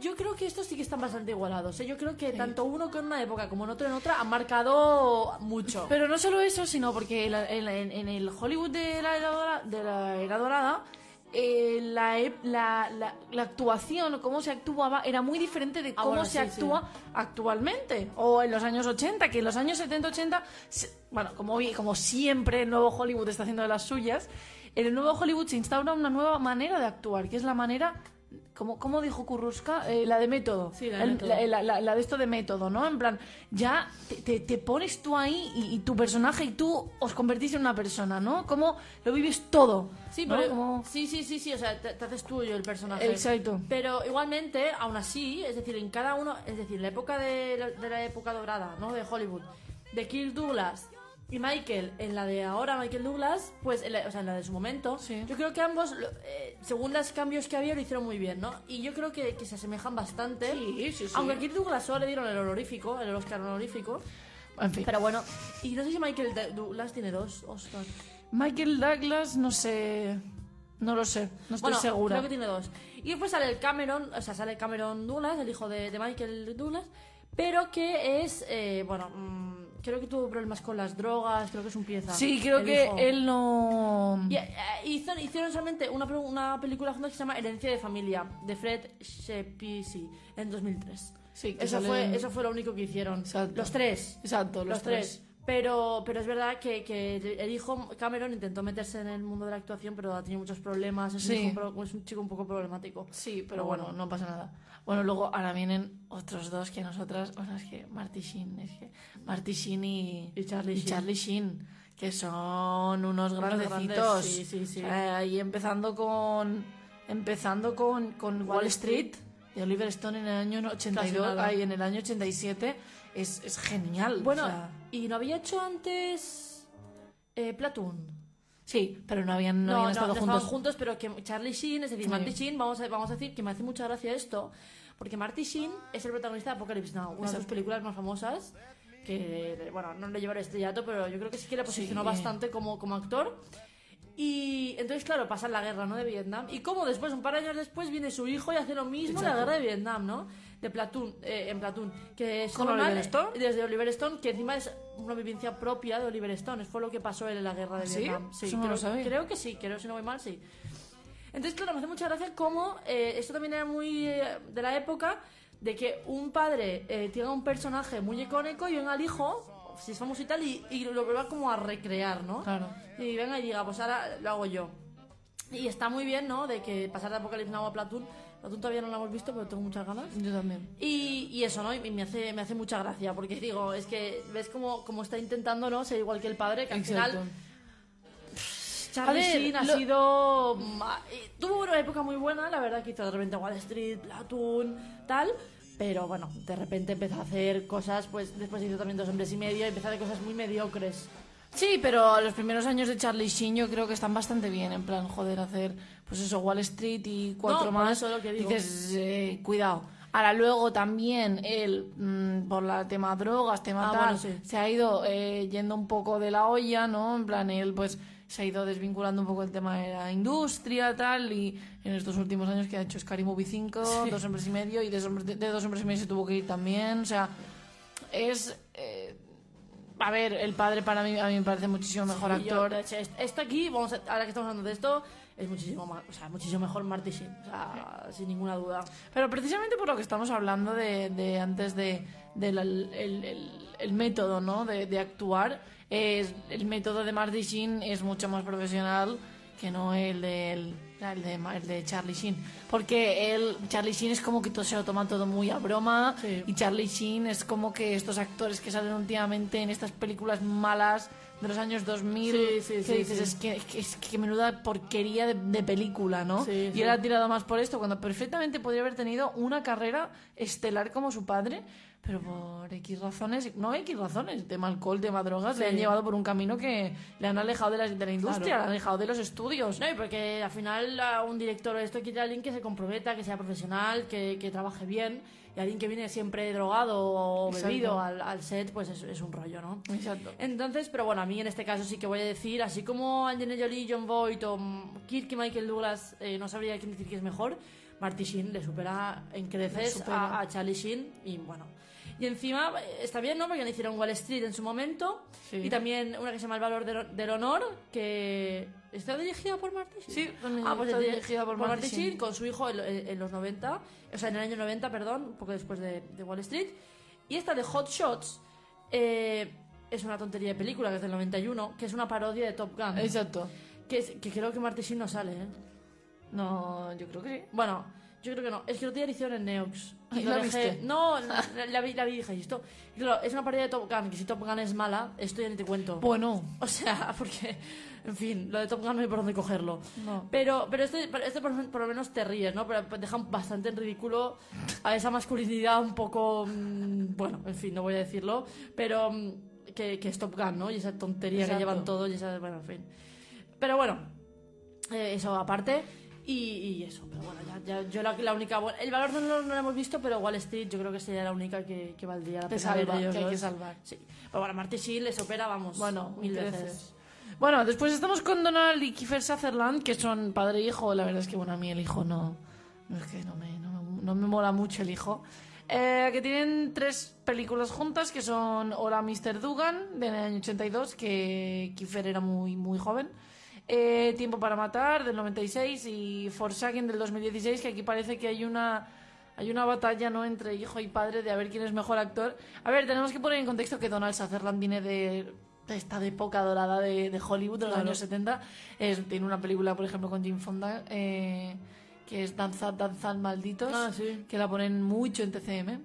Yo creo que estos sí que están bastante igualados. ¿eh? Yo creo que tanto uno con una época como en otro en otra han marcado mucho. Pero no solo eso, sino porque la- en, en- en el Hollywood de la era dorada, de la era dorada eh, la, la, actuación o cómo se actuaba era muy diferente de Ah, cómo se sí, actúa actualmente. O en los años 80, que en los años 70-80, se- bueno, como, como siempre el nuevo Hollywood está haciendo de las suyas, en el nuevo Hollywood se instaura una nueva manera de actuar, que es la manera... como ¿Cómo dijo Kurruska? Eh, la de método. Sí, la de El- método. la- la, la- de esto de método, ¿no? En plan, ya te, te- te pones tú ahí y, y tu personaje y tú os convertís en una persona, ¿no? Como lo vives todo. Sí, ¿no? pero, Como- sí, sí, sí, sí, o sea, te, te haces tuyo el personaje. Exacto. Pero igualmente, aún así, es decir, en cada uno, es decir, la época de la, de la época dorada, ¿no? De Hollywood, de Kirk Douglas y Michael, en la de ahora Michael Douglas, pues, en la- o sea, en la de su momento, Sí. yo creo que ambos, eh, según los cambios que había, lo hicieron muy bien, ¿no? Y yo creo que, que se asemejan bastante. Sí, sí, sí. Aunque a Kirk Douglas solo le dieron el honorífico, el Oscar honorífico. En fin. Pero bueno, y no sé si Michael Douglas tiene dos Oscars. Michael Douglas, no sé... No lo sé, no estoy bueno, segura. Creo que tiene dos. Y después sale el Cameron, o sea, sale Cameron Douglas, el hijo de, de Michael Douglas, pero que es, eh, bueno, mm, creo que tuvo problemas con las drogas, creo que es un pieza. Sí, creo que él no... Y, eh, hizo- hicieron solamente una, una película juntos que se llama Herencia de Familia, de Fred Shepisi, en 2003. Sí, que Eso fue, eso fue lo único que hicieron. Exacto. Los tres. Exacto, Los, los, tres. Pero, pero es verdad que, que el hijo Cameron intentó meterse en el mundo de la actuación, pero ha tenido muchos problemas. Es, Sí. un, hijo es un chico un poco problemático. Sí, pero Pero bueno, bueno. no pasa nada. Bueno, luego ahora vienen otros dos que nosotras, bueno, es que Marty Sheen, es que Marty Sheen y, Y Charlie Sheen. Sheen, que son unos grandecitos. grandes, sí, sí, sí. O sea, ahí empezando con empezando con, con Wall, Wall Street, de Oliver Stone en el año 82, nada. ahí en el año 87 es, es genial. Bueno, o sea, ¿y no había hecho antes eh, Platoon? sí, pero no habían, no, habían estado estaban juntos. juntos, pero que Charlie Sheen, es decir, Sí. Marty Sheen, vamos a, vamos a decir que me hace mucha gracia esto, porque Marty Sheen es el protagonista de Apocalypse Now, una de sus películas más famosas, que, bueno, no le llevaré estrellato, pero yo creo que sí que le posicionó Sí. bastante como, como actor. Y entonces, claro, pasa la guerra, ¿no? De Vietnam. Y como después, un par de años después, viene su hijo y hace lo mismo en la guerra de Vietnam, ¿no? De Platoon, eh, en Platoon. Que es ¿Con Oliver Stone? Desde Oliver Stone, que encima es una vivencia propia de Oliver Stone. Fue lo que pasó en la guerra de ¿Sí? Vietnam. No creo, creo que sí, creo si no voy mal, sí. Entonces, claro, me hace mucha gracia cómo eh, esto también era muy eh, de la época de que un padre eh, tenga un personaje muy icónico y venga el hijo, si es famoso y tal, y, y lo vuelva como a recrear, ¿no? Claro. Y venga y diga, pues ahora lo hago yo. Y está muy bien, ¿no? De que pasar de Apocalipsis Now a Platoon. Platoon todavía no lo hemos visto, pero tengo muchas ganas. Yo también. Y, y eso, ¿no? Y me hace, me hace mucha gracia, porque digo, es que ves como, como está intentando, ¿no? Ser igual que el padre, que al Exacto. final Charlie ver, Sheen ha lo- sido. ma- eh, Tuvo una época muy buena, la verdad, que hizo de repente Wall Street, Platoon, tal. Pero bueno, de repente empezó a hacer cosas, pues después hizo también Dos Hombres y Medio y empezó a hacer cosas muy mediocres. Sí, pero los primeros años de Charlie Sheen yo creo que están bastante bien, en plan, joder, hacer, pues eso, Wall Street y cuatro No, más. eso lo que digo. Dices, eh, cuidado. Ahora luego también él, mm, por la tema drogas, tema Ah, tal, bueno, sí. se ha ido eh, yendo un poco de la olla, ¿no? En plan, él pues se ha ido desvinculando un poco el tema de la industria, tal, y en estos últimos años que ha hecho Scary Movie 5, Dos Hombres y Medio, y de, Dos Hombres- de, de Dos Hombres y Medio se tuvo que ir también, o sea, es... eh, a ver, el padre para mí, a mí me parece muchísimo mejor actor. esto aquí, vamos a- ahora que estamos hablando de esto, es muchísimo más, o sea, muchísimo mejor Marty Sheen, o sea, sin ninguna duda. Pero precisamente por lo que estamos hablando de, de antes de, del el, el- el método, ¿no? De, de actuar, es, el método de Marty Sheen es mucho más profesional que no el del el de, el de Charlie Sheen. Porque el Charlie Sheen es como que todo se lo toma todo muy a broma Sí. y Charlie Sheen es como que estos actores que salen últimamente en estas películas malas de los años 2000 Sí, sí, que sí, dices es que, es que, menuda porquería de, de película, ¿no? Y él ha tirado más por esto cuando perfectamente podría haber tenido una carrera estelar como su padre, pero por X razones, no X razones, tema alcohol, tema drogas, le han llevado por un camino que le han alejado de la, de la industria, Claro. le han alejado de los estudios. No, y porque al final a un director esto quiere a alguien que se comprometa, que sea profesional, que, que trabaje bien, y alguien que viene siempre drogado o Exacto. bebido al, al set, pues es, es un rollo, ¿no? Exacto. Entonces, pero bueno, a mí en este caso sí que voy a decir, así como Angelina Jolie, John Voight o Kirk y Michael Douglas, eh, no sabría quién decir que es mejor, Marty Sheen le supera en creces supera. a, a Charlie Sheen y bueno. Y encima está bien, ¿no? Porque le hicieron Wall Street en su momento Sí. y también una que se llama El Valor del, del Honor, que está dirigida por Marty Sheen. Sí, Ah, pues está es dirigida por Marty Marty Sheen. Con su hijo en, en- los 90, o sea, en el año 90, perdón, un poco después de, de Wall Street. Y esta de Hot Shots eh, es una tontería de película, que es del 91, que es una parodia de Top Gun. Exacto. Que, es- que creo que Marty Sheen no sale, ¿eh? No, yo creo que sí. Bueno, yo creo que no. Es que lo tenía edición en Neox. ¿Y lo la dejé- viste? No, la, la vi, la vi y dije, esto. claro, es una parodia de Top Gun, que si Top Gun es mala, esto ya ni te cuento. Bueno, O sea, porque, en fin, lo de Top Gun no hay por dónde cogerlo. no. Pero, pero este, este por, por lo menos te ríes, ¿no? Pero dejan bastante en ridículo a esa masculinidad un poco. mm, bueno, en fin, no voy a decirlo. Pero mm, que, que es Top Gun, ¿no? Y esa tontería Exacto. que llevan todos y esa. Bueno, en fin. Pero bueno, eh, eso aparte. Y, y eso, pero bueno, ya, ya- yo la, la única. el valor no, lo- no lo hemos visto, pero Wall Street yo creo que sería la única que, que valdría la pena ver salva, de ellos que hay que salvar. Sí. Pero bueno, Marty Sheen les opera, vamos, Bueno, mil veces. Bueno, después estamos con Donald y Kiefer Sutherland, que son padre e hijo. La verdad es que, bueno, a mí el hijo no... No es que no me, no, me- no me mola mucho el hijo. Eh, que tienen tres películas juntas, que son Hola Mr. Dugan, del año 82, que Kiefer era muy, muy joven. Eh, Tiempo para matar, del 96, y Forsaken, del 2016, que aquí parece que hay una... hay una batalla no entre hijo y padre de a ver quién es mejor actor. A ver, tenemos que poner en contexto que Donald Sutherland viene de, de esta época dorada de, de Hollywood de los Claro. años 70. Es- tiene una película, por ejemplo, con Jim Fonda, eh, que es Danzad, Danzad Malditos, Ah, sí. que la ponen mucho en TCM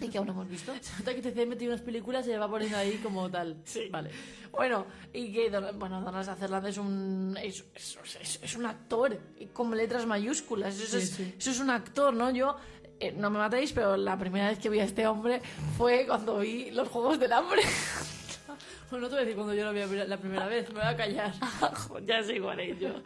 y que aún no hemos visto. Se nota que TCM tiene unas películas y se va poniendo ahí como tal. Sí. Vale. Bueno, y que bueno, Donald Sutherland es un es, es- es- es un actor con letras mayúsculas. Eso, Sí, es, sí. eso es un actor, ¿no? Yo eh, no me matéis, pero la primera vez que vi a este hombre fue cuando vi los Juegos del Hambre. Bueno, no te voy a decir cuando yo lo vi la primera vez, me voy a callar. ya sé igual es yo.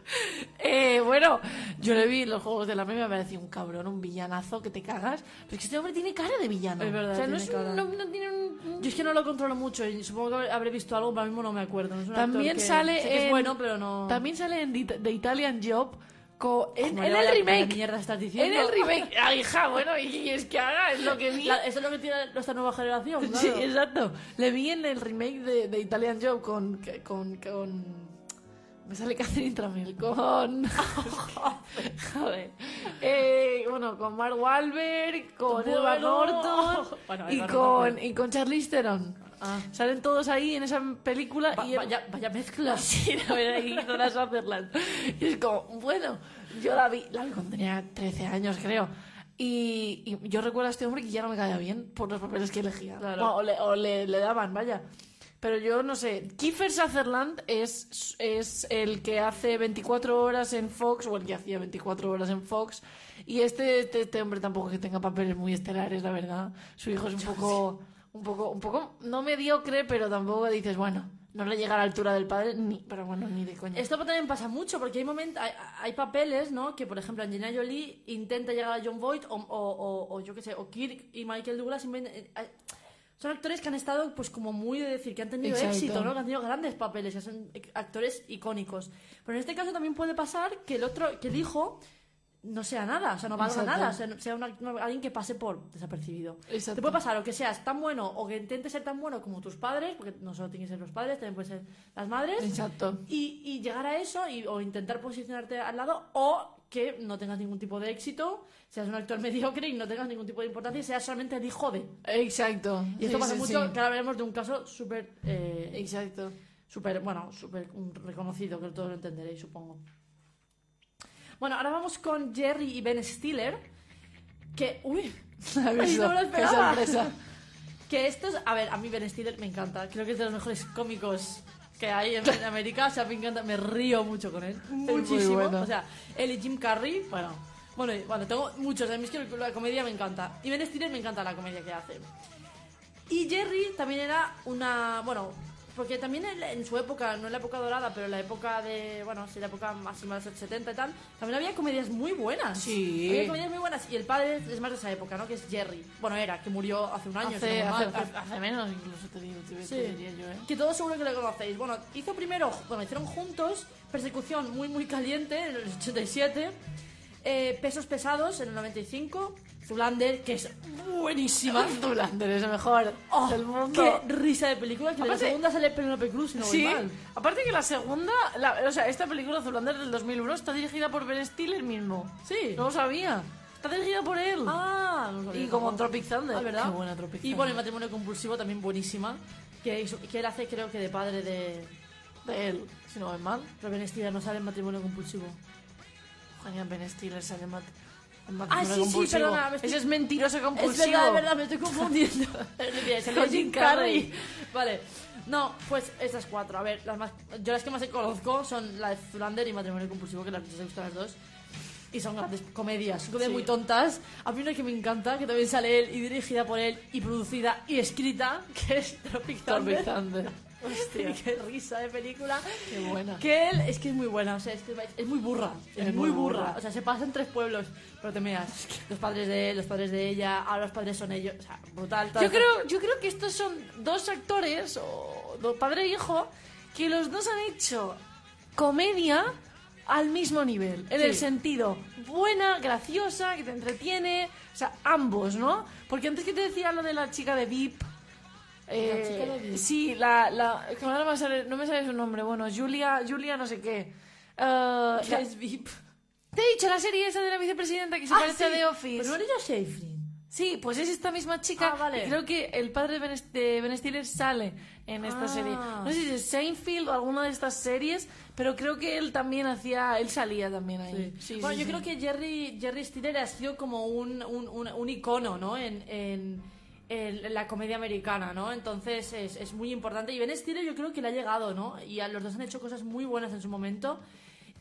Eh, bueno, yo le vi los Juegos del Hambre y me pareció un cabrón, un villanazo que te cagas. Pero es que este hombre tiene cara de villano. Es verdad, O sea, no, tiene es un- no- no tiene un, Yo es que no lo controlo mucho y supongo que habré visto algo, pero ahora mismo no me acuerdo. También actor que- sale sé que es en- bueno, pero no... También sale en The Italian Job co- en, en el remake. mierda estás En diciendo? el remake. Ay, hija, bueno, ¿y quieres que haga? Es lo que vi. La- eso es lo que tiene esta nueva generación, claro. Sí, exacto. Le vi en el remake de, de Italian Job con, con, con... Me sale Catherine Tramell con... Joder. Eh, bueno, con Mark Wahlberg, con. Edward Norton Bueno, y, con, y con Charlize Theron. Ah. Salen todos ahí en esa película Va- y... vaya, vaya mezcla. Sí, la verdad que hizo las Sutherland. Y es como, bueno, yo la vi, la vi cuando tenía 13 años, creo. Y, y yo recuerdo a este hombre que ya no me caía bien por los papeles que elegía. Claro. O le, o le- le daban, vaya. Pero yo no sé. Kiefer Sutherland es, es el que hace 24 horas en Fox, o el que hacía 24 horas en Fox. Y este, este, este hombre tampoco que tenga papeles muy estelares, la verdad. Su hijo es un poco, un poco, un poco, no mediocre, pero tampoco dices, bueno, no le llega a la altura del padre, ni, pero bueno, ni de coña. Esto también pasa mucho porque hay momentos, hay, hay papeles, ¿no? Que por ejemplo Angelina Jolie intenta llegar a John Voight o, o, o- o yo qué sé, o Kirk y Michael Douglas eh, son actores que han estado pues como muy de decir que han tenido Exacto. éxito, ¿no? Que han tenido grandes papeles, que son eh, actores icónicos. Pero en este caso también puede pasar que el otro, que el hijo no sea nada, o sea, no valga Exacto. nada, o sea, sea una- no- alguien que pase por desapercibido. Exacto. Te puede pasar o que seas tan bueno o que intentes ser tan bueno como tus padres, porque no solo tienen que ser los padres, también pueden ser las madres. Exacto. Y, y llegar a eso y, o intentar posicionarte al lado o que no tengas ningún tipo de éxito, seas un actor mediocre y no tengas ningún tipo de importancia y seas solamente el hijo de. Exacto. Y esto Sí, pasa sí, mucho, sí. que ahora veremos de un caso súper, eh, Exacto. súper, bueno, súper reconocido, que todos lo entenderéis, supongo. Bueno, ahora vamos con Jerry y Ben Stiller, que, uy, ¿Has Ay, no me lo Qué sorpresa. Que estos, a ver, a mí Ben Stiller me encanta. Creo que es de los mejores cómicos que hay en, en América. O sea, me encanta, me río mucho con él. muy Muchísimo. bueno. O sea, él y Jim Carrey, bueno. Bueno, bueno, tengo muchos. A mí es que la comedia me encanta. Y Ben Stiller me encanta la comedia que hace. Y Jerry también era una. Bueno, porque también en, en su época, no en la época dorada, pero en la época de. Bueno, sí, la época más y más del 70 y tal, también había comedias muy buenas. Sí. Había comedias muy buenas. Y el padre es más de esa época, ¿no? Que es Jerry. Bueno, era, que murió hace un año. si Hace, hace, hace- hace menos incluso te, digo, te, diría yo, ¿eh? Que todos seguro que lo conocéis. Bueno, hizo primero, bueno, hicieron juntos Persecución muy muy caliente en el 87, eh, Pesos pesados en el 95, Zulander, que es buenísima. Zulander es el mejor Oh, del mundo. qué risa de película, que la segunda sale Penelope Cruz, si no Sí, mal. aparte que la segunda, la- o sea, esta película Zulander del 2001 está dirigida por Ben Stiller mismo. Sí. No lo sabía. Está dirigida por él. Ah, no sabía y como. Tropic Thunder. Ah, ¿verdad? Qué buena Tropic Y Thunder. bueno, el matrimonio compulsivo también buenísima, que, que él hace creo que de padre de... De él, si no es mal. Pero Ben Stiller no sale en matrimonio compulsivo. Genial, Ben Stiller sale en mat- en Ah, sí, sí, perdona, estoy- Ese es mentiroso compulsivo. Es verdad, es verdad, me estoy confundiendo. es Con Jim Carrey. Vale. No, pues estas cuatro. A ver, las más, yo las que más conozco son la de Zulander y Matrimonio Compulsivo, que las que os gustan las dos. Y son grandes comedias, comedias Sí. muy tontas. A mí una que me encanta, que también sale él y dirigida por él y producida y escrita, que es Tropic Thunder. Tropic Thunder. Hostia, qué risa de película. Qué buena. Que él es que es muy buena, o sea, es, que es muy burra. Es, Es muy burra. burra. O sea, se pasa en tres pueblos, pero te meas. Los padres de él, los padres de ella, ahora los padres son ellos. O sea, brutal. tal, Yo creo, yo creo que estos son dos actores, o do- padre e hijo, que los dos han hecho comedia al mismo nivel. En Sí. el sentido, buena, graciosa, que te entretiene. O sea, ambos, ¿no? Porque antes que te decía lo de la chica de VIP. Eh, chica de. Sí, la, la, no me sale, no me sale su nombre. Bueno, Julia, Julia no sé qué. Eh, Que la- es VIP. Te he dicho la serie esa de la vicepresidenta que se Ah, parece a sí, The Office. Pero no era Sheffield. Sí, pues es esta misma chica. Ah, vale. y Creo que el padre de Ben, de Ben Stiller sale en esta Ah. serie. No sé si es Seinfeld o alguna de estas series, pero creo que él también hacía, él salía también ahí. Sí, bueno, sí, yo sí. creo que Jerry, Jerry Stiller ha sido como un, un, un, un icono, ¿no? En, en, la comedia americana, ¿no? Entonces es, es muy importante. Y Ben Stiller yo creo que le ha llegado, ¿no? Y a los dos han hecho cosas muy buenas en su momento.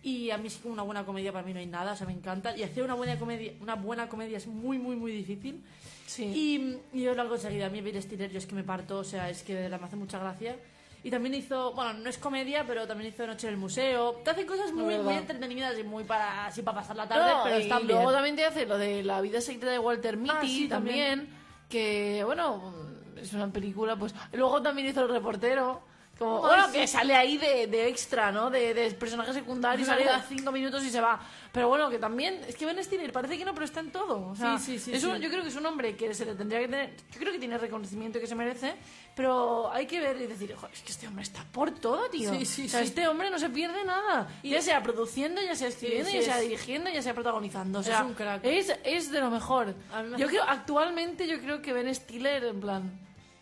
Y a mí sí que una buena comedia para mí no hay nada, o sea, me encanta. Y hacer una buena comedia, una buena comedia es muy, muy, muy difícil. Sí. Y, y yo lo hago enseguida. A mí Ben Stiller yo es que me parto, o sea, es que me hace mucha gracia. Y también hizo, bueno, no es comedia, pero también hizo Noche en el Museo. Te hace cosas muy, muy entretenidas y muy para, así para pasar la tarde, No, pero y están bien. luego también te hace lo de la vida secreta de Walter Mitty Ah, sí, también, que bueno, es una película, pues luego también hizo el reportero. Como, bueno, que sale ahí de, de extra, ¿no? De, de personaje secundario, sale a cinco minutos y se va. Pero bueno, que también, es que Ben Stiller parece que no, pero está en todo. O sea, Sí, sí, sí, es un- sí. Yo creo que es un hombre que se le tendría que tener, yo creo que tiene el reconocimiento que se merece, pero hay que ver y decir, "Joder, es que este hombre está por todo, tío. Sí, sí, o sea, sí. este hombre no se pierde nada. ya sea produciendo, ya sea escribiendo, sí, ya sea es- dirigiendo, ya sea protagonizando. O Es sea, un crack. es, es de lo mejor. A mí me Yo creo, actualmente, yo creo que Ben Stiller, en plan,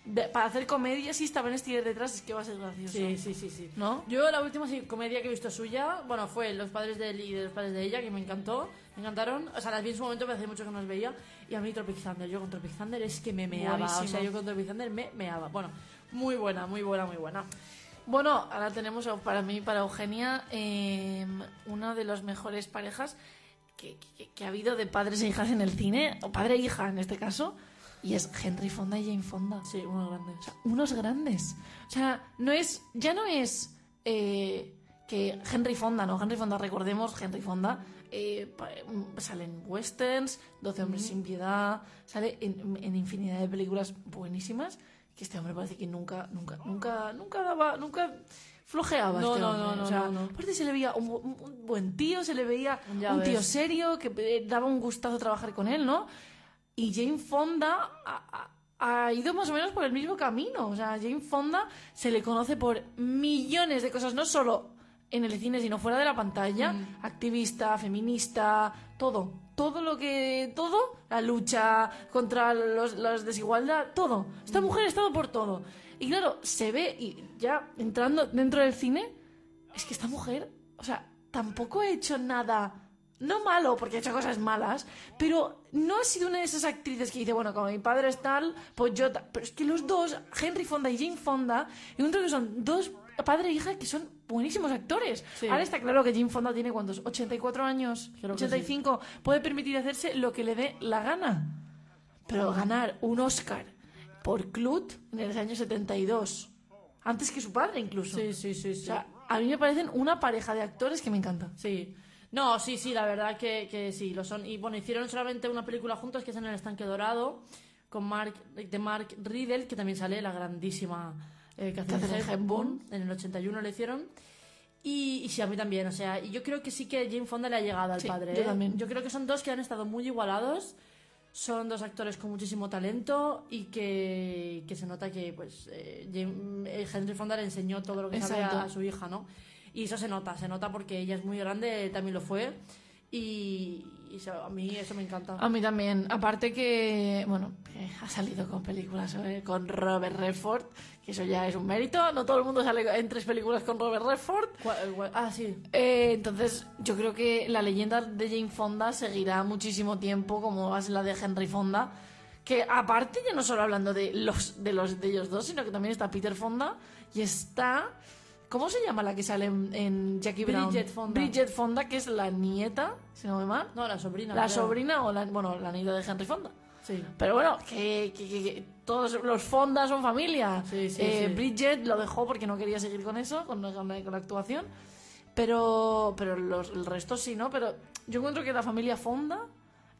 de- para hacer comedia, si está Ben Stiller detrás, es que va a ser gracioso. Sí, sí, sí, sí. ¿No? Yo la última comedia que he visto suya, bueno, fue Los padres de él y de los padres de ella, que me encantó, me encantaron. O sea, las vi en su momento, pero hace mucho que no las veía. Y a mí Tropic Thunder, yo con Tropic Thunder es que me meaba. O Buenísimo. sea, yo con Tropic Thunder me meaba. Bueno, muy buena, muy buena, muy buena. Bueno, ahora tenemos a- para mí, para Eugenia, eh, una de las mejores parejas que, que- que ha habido de padres e hijas en el cine, o padre e hija en este caso, y es Henry Fonda y Jane Fonda. Sí, unos grandes. O sea, unos grandes. O sea, no es, ya no es eh, que Henry Fonda, ¿no? Henry Fonda, recordemos, Henry Fonda eh, pa- mm, sale en westerns, 12 hombres sin piedad, sale en, en infinidad de películas buenísimas, que este hombre parece que nunca, nunca, nunca, nunca daba, nunca flojeaba No, este no, hombre. no, no, o sea, no, no. Aparte se le veía un, un- buen tío, se le veía Ya un tío ves. serio, que eh, daba un gustazo trabajar con él, ¿no? Y Jane Fonda ha, ha- ido más o menos por el mismo camino. O sea, Jane Fonda se le conoce por millones de cosas, no solo en el cine, sino fuera de la pantalla. Activista, feminista, todo. Todo lo que. Todo. La lucha contra los, las desigualdad, todo. Esta mujer ha estado por todo. Y claro, se ve, y ya entrando dentro del cine, es que esta mujer, o sea, tampoco ha hecho nada, no malo, porque ha hecho cosas malas, pero no ha sido una de esas actrices que dice, bueno, como mi padre es tal, pues yo. Pero es que los dos, Henry Fonda y Jane Fonda, encuentro que son dos padre e hija que son buenísimos actores. Sí. Ahora está claro que Jane Fonda tiene cuántos, 84 años, Creo que 85, puede permitir hacerse lo que le dé la gana. Pero ganar un Oscar por Clut en el año 72, antes que su padre incluso. Sí, sí, sí, sí. O sea, a mí me parecen una pareja de actores que me encanta. Sí. No, sí, sí, la verdad que, que sí, lo son. Y bueno, hicieron solamente una película juntos que es en el estanque dorado, con Mark, de Mark Riddle, que también sale la grandísima eh, Catherine Hepburn. En el 81 le hicieron. Y, y sí, a mí también, o sea, y yo creo que sí que Jane Fonda le ha llegado al Sí, padre. yo ¿eh? también. Yo creo que son dos que han estado muy igualados. Son dos actores con muchísimo talento y que, que se nota que pues eh, Jane- eh, Henry Fonda le enseñó todo lo que Exacto. a, a su hija, ¿no? Y eso se nota, se nota porque ella es muy grande, también lo fue. Y, y eso- a mí eso me encanta. A mí también. Aparte que, bueno, que ha salido con películas eh, con Robert Redford, que eso ya es un mérito. No todo el mundo sale en tres películas con Robert Redford. ¿Cuál- cuál- Ah, sí. Eh, entonces, yo creo que la leyenda de Jane Fonda seguirá muchísimo tiempo, como es la de Henry Fonda. Que aparte, ya no solo hablando de los de los de ellos dos, sino que también está Peter Fonda y está. ¿Cómo se llama la que sale en, en Jackie Brown? Bridget Fonda. Bridget Fonda, que es la nieta, si no me mal. No, la sobrina. la creo. sobrina o la, bueno, la nieta de Henry Fonda. Sí. Pero bueno, que, que- que- que todos los Fonda son familia. Sí, sí, Eh, sí. Bridget lo dejó porque no quería seguir con eso, con, la- con la, con la actuación. Pero, pero los, el resto sí, ¿no? Pero yo encuentro que la familia Fonda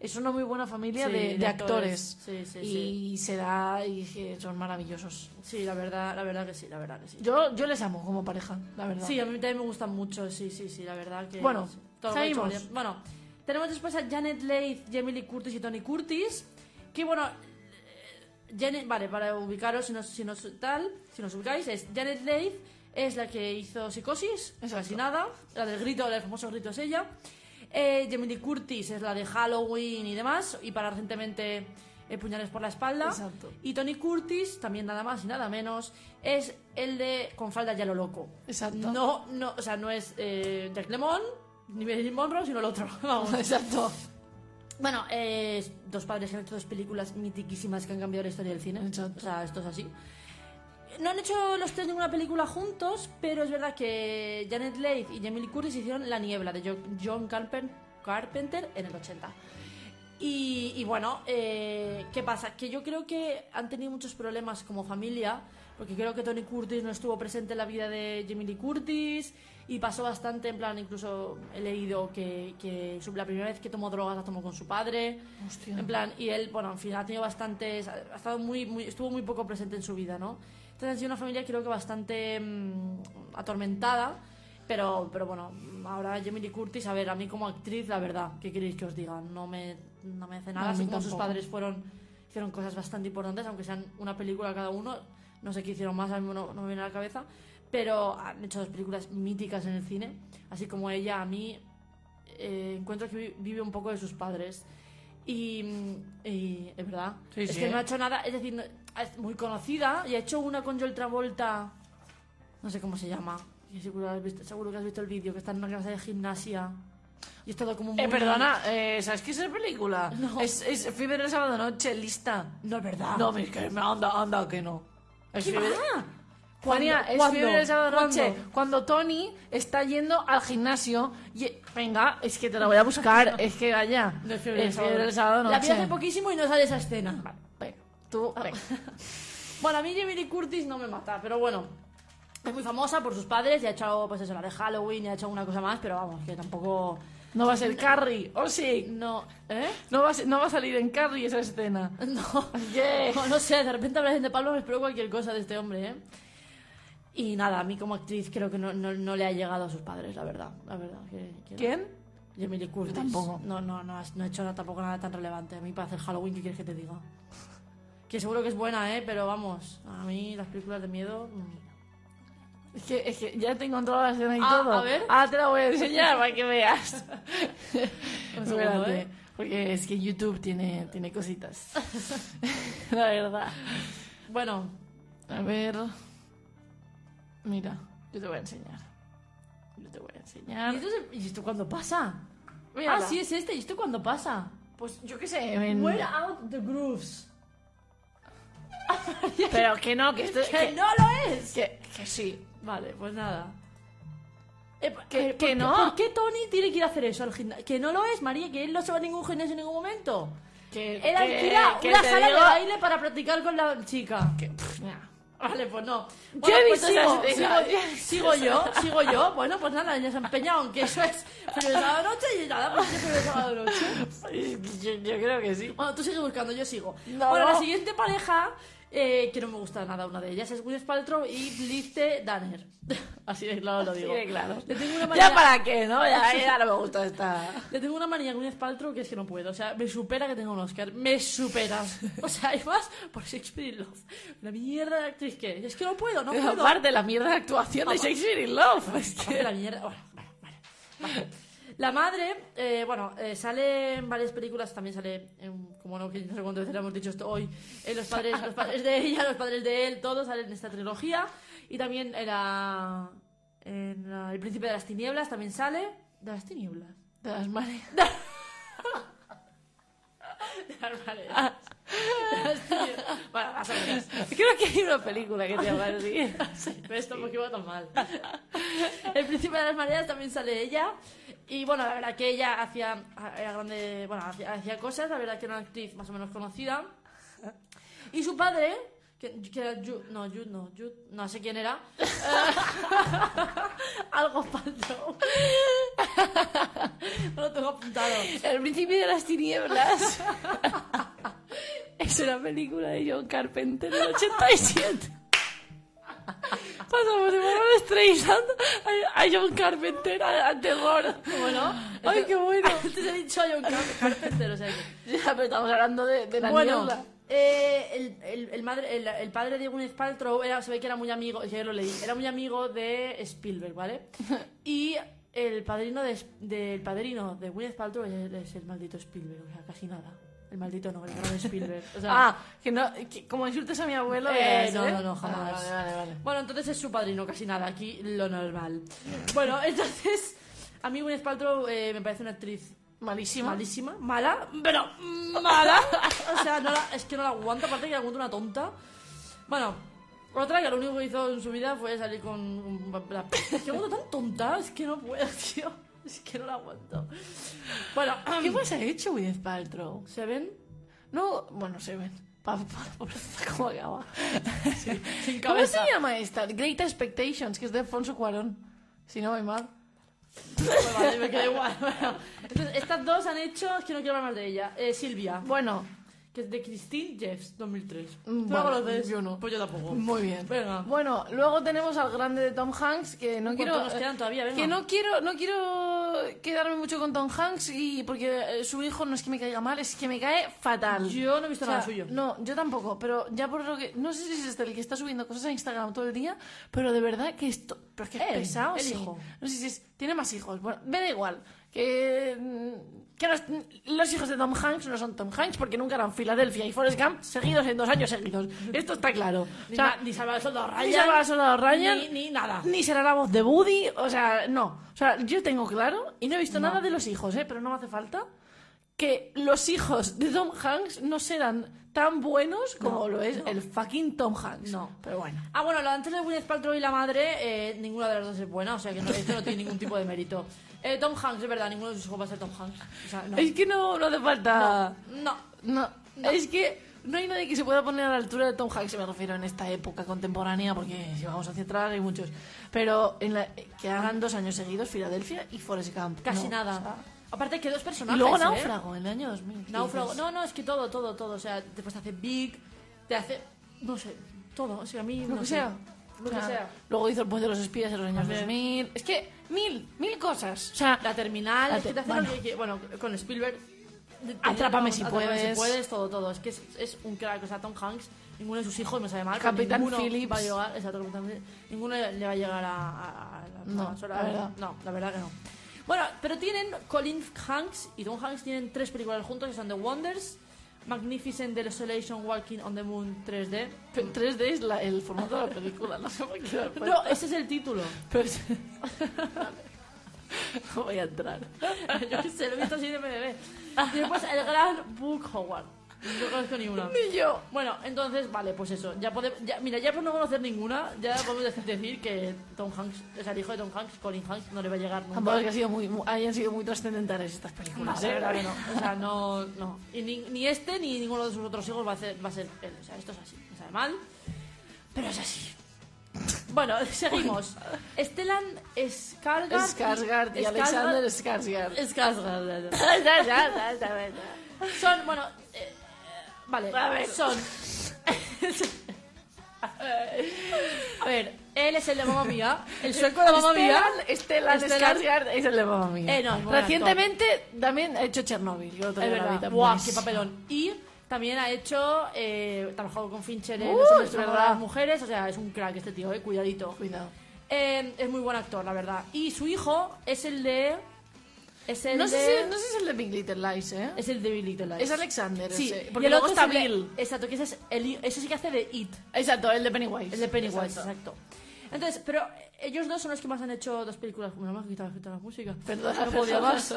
es una muy buena familia Sí, de, de de actores. actores. Sí, sí, y se da y son maravillosos. Sí, la verdad, la verdad que sí, la verdad que sí. Yo, yo les amo como pareja, la verdad. Sí, a mí también me gustan mucho, sí, sí, sí, la verdad que... Bueno. Todo hecho seguimos. William. Bueno, tenemos después a Janet Leigh, Jamie Lee Curtis y Tony Curtis, que bueno... eh, Janet, vale, para ubicaros, si no, si no tal, si nos ubicáis, es Janet Leigh, es la que hizo Psicosis, Exacto. casi nada, la del grito, el famoso grito es ella. Eh, Jamie Lee Curtis es la de Halloween y demás, y para recientemente eh, Puñales por la espalda. Exacto. Y Tony Curtis, también nada más y nada menos, es el de Con falda ya lo loco. Exacto. No, no, o sea, no es eh, Jack Lemon ni Marilyn Monroe, sino el otro. Vamos. Exacto. Bueno, eh, dos padres que han hecho dos películas mitiquísimas que han cambiado la historia del cine. Exacto. O sea, esto es así. No han hecho los tres ninguna película juntos, pero es verdad que Janet Leigh y Jamie Lee Curtis hicieron La Niebla de Jo- John Carpen- Carpenter en el 80. Y, y bueno, eh, ¿qué pasa? Que yo creo que han tenido muchos problemas como familia, porque creo que Tony Curtis no estuvo presente en la vida de Jamie Lee Curtis y pasó bastante, en plan, incluso he leído que, la primera vez que tomó drogas la tomó con su padre. Hostia. En plan, y él, bueno, en fin, ha tenido bastantes, ha estado muy, muy, estuvo muy poco presente en su vida, ¿no? Entonces sido una familia creo que bastante mm, atormentada, pero, pero bueno, ahora Jamie Lee Curtis, a ver, a mí como actriz, la verdad, ¿qué queréis que os diga? No me, no me hace No, nada, a así como sus padres fueron, hicieron cosas bastante importantes, aunque sean una película cada uno, no sé qué hicieron más, a mí no, no me viene a la cabeza, pero han hecho dos películas míticas en el cine, así como ella, a mí eh, encuentro que vi- vive un poco de sus padres. Y, y es verdad. Sí, es sí, que ¿eh? no ha hecho nada, es decir, no- es muy conocida y ha hecho una con Joel Travolta, no sé cómo se llama. y seguro, has visto- seguro que has visto el vídeo, que está en una clase de gimnasia. Y es todo como muy... Eh, perdona, eh, ¿sabes qué es esa película? No. Es, es Fiebre el sábado noche, lista. No es verdad. No, es que me anda, anda, que no. Es ¿Qué Fiebre-? Juania, es ¿Cuándo? fiebre del sábado ¿Cuándo? noche. Cuando Tony está yendo al gimnasio. Y, venga, es que te la voy a buscar. es que vaya. No es fiebre del sábado La vi noche. hace poquísimo y no sale esa escena. Vale, tú, venga. Bueno, a mí Jamie Lee Curtis no me mata, pero bueno. Es muy famosa por sus padres y ha hecho, pues eso, la de Halloween y ha hecho una cosa más, pero vamos, que tampoco... No va a ser Carrie. ¿O sí? No, ¿eh? No va, a ser- no va a salir en Carrie esa escena. No. Yeah. No, no sé, de repente hablas de Pablo, me espero cualquier cosa de este hombre, ¿eh? Y nada, a mí como actriz creo que no, no, no le ha llegado a sus padres, la verdad. La verdad. Que, que no. ¿Quién? Jamie Lee Curtis. tampoco. No, no, no, has- no he hecho nada, tampoco nada tan relevante. A mí para hacer Halloween, ¿qué quieres que te diga? Que seguro que es buena, ¿eh? Pero vamos, a mí las películas de miedo... mm. Es que, es que ya te he encontrado la escena y Ah, todo. a ver. Ahora te la voy a enseñar para que veas. Un segundo, ¿eh? Porque es que YouTube tiene, tiene cositas. la verdad. Bueno, A ver. Mira, yo te voy a enseñar. Yo te voy a enseñar. ¿y esto, se- ¿y esto cuándo pasa? Mírala. Ah, sí, es este. ¿Y esto cuándo pasa? Pues yo qué sé. en- Wear out the grooves. Pero que no, que esto. ¡Que Que, no lo es! que, que sí. Vale, pues nada. Eh, Que- eh, que ¿por no. ¿Por qué Tony tiene que ir a hacer eso al gimnasio? Que no lo es, María, que él no se va a ningún gimnasio en ningún momento. Que, Él alquila una sala digo- de baile para practicar con la chica. que- pff. Vale, pues no. Bueno, pues sigo, sigo, sigo yo, sigo yo. Bueno, pues nada, ella se ha empeñado, aunque eso es el sábado noche y nada, pues es el sábado noche. Yo, yo creo que sí. Bueno, tú sigue buscando, yo sigo. No. Bueno, la siguiente pareja, eh, que no me gusta nada una de ellas, es Gwyneth Paltrow y Lizzie Danner. Así de claro lo digo. Sí, claro. Le tengo una manía, ¿Ya para qué, no? Ya, ya no me gusta esta. le tengo una manía a Gwyneth Paltrow que es que no puedo. O sea, me supera que tenga un Oscar. Me supera. O sea, hay más por Shakespeare in Love. La mierda de actriz que es. Es que no puedo, no puedo. Aparte, la mierda de actuación de Shakespeare in Love. Es que... la mierda. Bueno. La madre, eh, bueno, eh, sale en varias películas, también sale, en, como no, que no sé cuántas veces hemos dicho esto hoy, en los, padres, los padres de ella, los padres de él, todos salen en esta trilogía. Y también en la- El Príncipe de las Tinieblas, también sale. De las Tinieblas. De las mareas. De las mareas. Bueno, más o menos. Creo que hay una película que te llama así. Sí, pero esto me equivoco tan mal. El príncipe de las mareas también sale ella. Y bueno, la verdad que ella hacía, era grande, bueno, hacía, hacía cosas, la verdad que era una actriz más o menos conocida. Y su padre, que, que era Jude, no, Jude no, Jude, no sé quién era. Algo faltó. No lo tengo apuntado. El principio de las tinieblas. Es una película de John Carpenter del 87. Pasamos de Barbara Streisand a, a John Carpenter a, a terror. Bueno, Ay, qué bueno. Antes he dicho John Car- Carpenter, o sea que... Ya, pero estamos hablando de, de la bueno, eh, el, el, el madre, el, el padre de Gwyneth Paltrow era, se ve que era muy amigo, ya lo leí, era muy amigo de Spielberg, ¿vale? Y el padrino de, del padrino de Gwyneth Paltrow es, es el maldito Spielberg, o sea, casi nada. El maldito no, el gran Spielberg. O sea, Ah, que no, que como insultes a mi abuelo. Eh, no, ¿eh? no, no, jamás. Ah, vale, vale, vale. Bueno, entonces es su padrino, casi nada, aquí lo normal. Bueno, entonces, a mí Gwyneth Paltrow eh, me parece una actriz Malísima. malísima, mala, pero mala. O sea, no la- es que no la aguanto, aparte que la aguanto una tonta. Bueno, otra que lo único que hizo en su vida fue salir con... la- Es que la aguanto tan tonta, es que no puedo, tío. Es que no la aguanto. Bueno, ¿Qué más ha hecho Gwyneth Paltrow? ¿se ven? No, bueno, se ven. Pa, pa, pobrecita, ¿Cómo acaba? Sin ¿Cómo se llama esta? Great Expectations, que es de Alfonso Cuarón. Si no voy mal. Pues vale, me queda igual. Bueno, entonces, estas dos han hecho, es que no quiero hablar más de ella. Eh, Silvia, Bueno, que es de Christine Jeffs, 2003. Mm, ¿Tú bueno, la conoces? yo no. Pues yo tampoco. muy bien. Venga. Bueno, luego tenemos al grande de Tom Hanks, que no quiero... ¿Cuántos nos quedan todavía? Venga. Que no quiero, no quiero quedarme mucho con Tom Hanks y porque eh, su hijo no es que me caiga mal, es que me cae fatal. Yo no he visto O sea, nada suyo. No, yo tampoco, pero ya por lo que... No sé si es este el que está subiendo cosas a Instagram todo el día, pero de verdad que esto... Pero es que es pesado, el sí. hijo. No sé si es... Tiene más hijos. Bueno, me da igual. Que... que los, los hijos de Tom Hanks no son Tom Hanks porque nunca eran Filadelfia y Forrest Gump seguidos en dos años seguidos. Esto está claro. Ni, O sea, ma- ni Salvador Soldado Ryan. ni Salvador Soldado Ryan, Ni, ni nada. ni será la voz de Woody, o sea, no. O sea, yo tengo claro, y no he visto No. nada de los hijos, ¿eh? pero no me hace falta, que los hijos de Tom Hanks no serán tan buenos como No, lo es no. el fucking Tom Hanks. No. Pero bueno. Ah, bueno, lo antes de Gwyneth Paltrow y la madre, eh, ninguna de las dos es buena, o sea que no, esto no tiene ningún tipo de mérito. Eh, Tom Hanks, es verdad, ninguno de sus hijos va a ser Tom Hanks. O sea, no. Es que no, no hace falta... No. No. es que no hay nadie que se pueda poner a la altura de Tom Hanks, me refiero en esta época contemporánea, porque si vamos hacia atrás hay muchos. Pero en la, que hagan dos años seguidos Filadelfia y Forrest Gump. Casi No, nada. o sea, Aparte que dos y personajes. luego ¿eh? Náufrago, en el año 2000. Náufrago. No, no, es que todo, todo, todo. O sea, después te hace Big, te hace. No sé, todo. O sea, a mí. Lo no que sé. sea. Lo que sea. Luego hizo el puente de los espías en los años También. 2000. Es que mil, mil cosas. O sea, La terminal, La es que te- hace bueno. lo que Bueno, con Spielberg. de- Atrápame si Atrápame puedes. si puedes, todo, todo. Es que es, es un crack. O sea, Tom Hanks, ninguno de sus hijos me sabe mal. pero Capitán ninguno Phillips. Va a llegar, exacto, Capitán Phillips, ninguno le va a llegar a, a- a la, No, a la verdad. No, la verdad que no. Bueno, pero tienen Colin Hanks y Tom Hanks tienen tres películas juntos que son The Wonders, Magnificent Desolation Walking on the Moon 3D. P- 3D es la- el formato de la película, no sé por qué. No, ese es el título. Pero es- no voy a entrar. Yo qué sé, lo he visto así de MDB. Y después el gran Book Howard. No conozco ni una. Ni yo. Bueno, entonces, vale, pues eso. Ya podemos, ya, mira, ya por no conocer ninguna, ya podemos decir, que Tom Hanks, es el hijo de Tom Hanks, Colin Hanks, no le va a llegar nunca. Tampoco es que ha sido muy, mu- hayan sido muy trascendentales estas películas. la ¿eh? verdad que no. O sea, no, no. Y ni, ni este ni ninguno de sus otros hijos va a, ser, va a ser él. O sea, esto es así. Me sabe mal, pero es así. Bueno, seguimos. Stellan Skarsgård. Skarsgård y Alexander Skarsgård. Skarsgård. Son, bueno, vale, A ver. son... A ver, él es el de Mamma Mía, el sueco de Mamma Mía. Stellan- Skarsgård es el de Mamma Mía. Eh, no, es buen Recientemente también ha hecho Chernobyl. Yo Es verdad, guau, qué papelón. Y también ha hecho, eh, trabajado con Fincher en Uh, Los hombres a las mujeres, o sea, es un crack este tío, eh, cuidadito. Cuidado. Eh, es muy buen actor, la verdad. Y su hijo es el de... Es el No sé, si, no sé si es el de Big Little Lies, ¿eh? Es el de Big Little Lies. Es Alexander, Sí, ese. y Porque el luego otro está es el de- Bill. exacto, que ese es el, ese sí que hace de It. Exacto, el de Pennywise. El de Pennywise, Exacto. exacto. Entonces, pero ellos dos son los que más han hecho dos películas. Bueno, me has quitado, la música. Perdona, no podía más.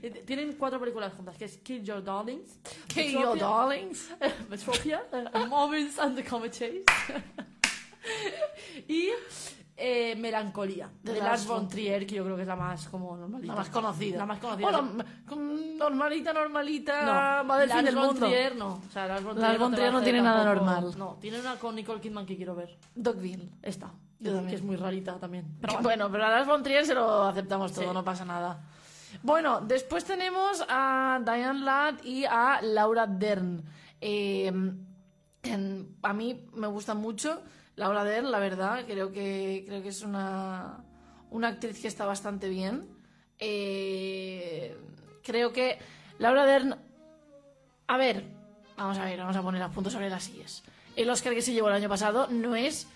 Y Tienen cuatro películas juntas, que es Kill Your Darlings, Kill your darlings. Metropia, eh, Moments and the Comet Chase y eh, Melancolía, De de, Lars von Trier, que yo creo que es la más como normalita. La más conocida. La más conocida. Bueno, normalita, normalita. No, va del Lars del von mundo. Trier no. O sea, Lars von Lars Trier von no tiene nada tampoco- normal. No, tiene una con Nicole Kidman que quiero ver. Dogville. Esta. Yo que es muy rarita también. Pero bueno. bueno, pero a Lars von Trier se lo aceptamos todo, Sí. no pasa nada. Bueno, después tenemos a Diane Ladd y a Laura Dern. Eh, en- a mí me gusta mucho Laura Dern, la verdad. Creo que, creo que es una, una actriz que está bastante bien. Eh, creo que Laura Dern... A ver, vamos a ver, vamos a poner los puntos sobre las sillas. El Oscar que se llevó el año pasado no es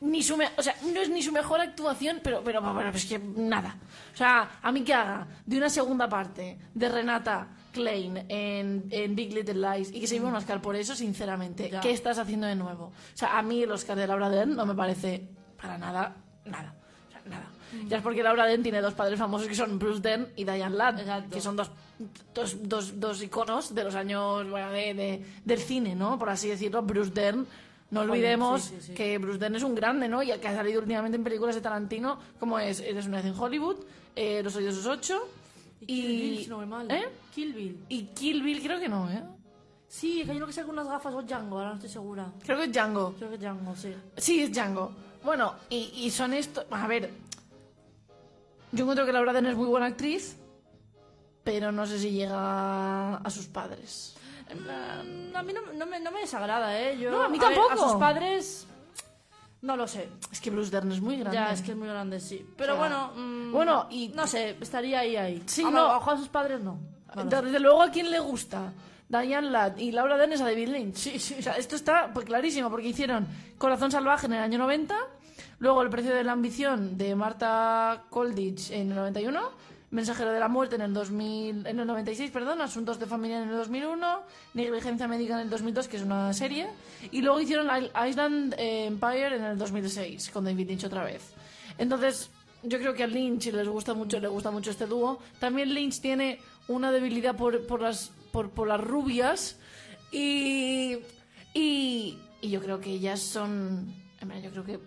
ni su me- o sea, no es ni su mejor actuación, pero, pero, bueno, es que nada. O sea, a mí que haga de una segunda parte de Renata Klein en, en Big Little Lies y que se lleve un Oscar por eso, sinceramente, Ya. ¿qué estás haciendo de nuevo? O sea, a mí el Oscar de Laura Dern no me parece para nada, nada. O sea, nada. Ya es porque Laura Dern tiene dos padres famosos que son Bruce Dern y Diane Ladd, Exacto. que son dos, dos, dos, dos iconos de los años bueno, de, de- del cine, ¿no? Por así decirlo. Bruce Dern, no olvidemos sí, sí, sí. que Bruce Dern es un grande, ¿no? Y el que ha salido últimamente en películas de Tarantino, como es Eres una vez en Hollywood, eh, Los oídos sus ocho Y Kill Bill, si no voy mal. ¿Eh? Kill Bill. Y Kill Bill creo que no, ¿eh? Sí, que hay uno que saca unas gafas o Django, ahora no estoy segura. Creo que es Django. Creo que es Django, sí. Sí, es Django. Bueno, y, y son estos... A ver, yo encuentro que Laura Dern es muy buena actriz, pero no sé si llega a sus padres. En plan... A mí no, no me, no me desagrada, ¿eh? Yo, No, a mí ver, tampoco. a sus padres... No lo sé. Es que Bruce Dern es muy grande. Ya, es que es muy grande, sí. Pero O sea, bueno... mm, bueno, y- No sé, estaría ahí, ahí. Sí, a, no. A, a sus padres no. No. Desde luego, ¿a quién le gusta? Diane Ladd y Laura Dern es a David Lynch. Sí, sí. O sea, esto está pues, clarísimo, porque hicieron Corazón Salvaje en el año 90, luego El precio de la ambición de Marta Colditch en el 91, Mensajero de la muerte en el 2000, en el 96, perdón, Asuntos de familia en el 2001, Negligencia médica en el 2002, que es una serie, y luego hicieron Island Empire en el 2006 con David Lynch otra vez. Entonces, yo creo que a Lynch les gusta mucho, le gusta mucho este dúo. También Lynch tiene una debilidad por, por las por, por las rubias y, y y yo creo que ellas son, yo creo que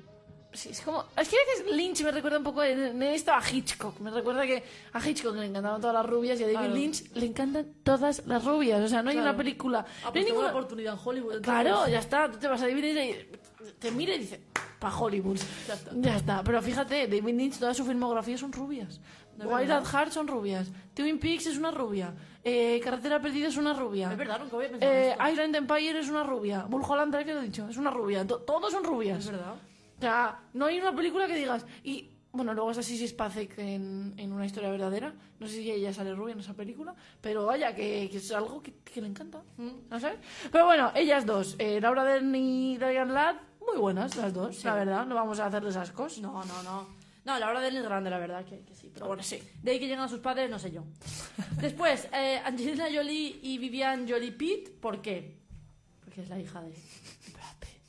sí, es como es que a veces Lynch me recuerda un poco en, en esto a Hitchcock. Me recuerda que a Hitchcock le encantaban todas las rubias y a David Claro. Lynch le encantan todas las rubias. O sea, no hay Claro. una película, Ah, no hay pues tengo ninguna una oportunidad en Hollywood. Claro, ya está. Tú te vas a dividir y te mira y dice, pa' Hollywood. Ya está. Pero fíjate, David Lynch, toda su filmografía son rubias. Wild at Heart son rubias. Twin Peaks es una rubia. Eh, Carretera Perdida es una rubia. Es verdad, nunca había pensado en Eh, esto. Island Empire es una rubia. Mulholland Drive, ya lo he dicho, es una rubia. To- todos son rubias. Es verdad. Sea, no hay una película que digas. Y bueno, luego es así si Spacek en, en una historia verdadera. No sé si ella sale rubia en esa película. Pero vaya, que, que es algo que, que le encanta. ¿No sé? Pero bueno, ellas dos, eh, Laura Dern y Diane Ladd, muy buenas las dos, la verdad. No vamos a hacerles ascos. No, no, no. No, la hora de él es grande, la verdad, que, que sí. Pero bueno, sí. De ahí que llegan a sus padres, no sé yo. Después, eh, Angelina Jolie y Vivian Jolie Pitt, ¿por qué? Porque es la hija de Brad Pitt.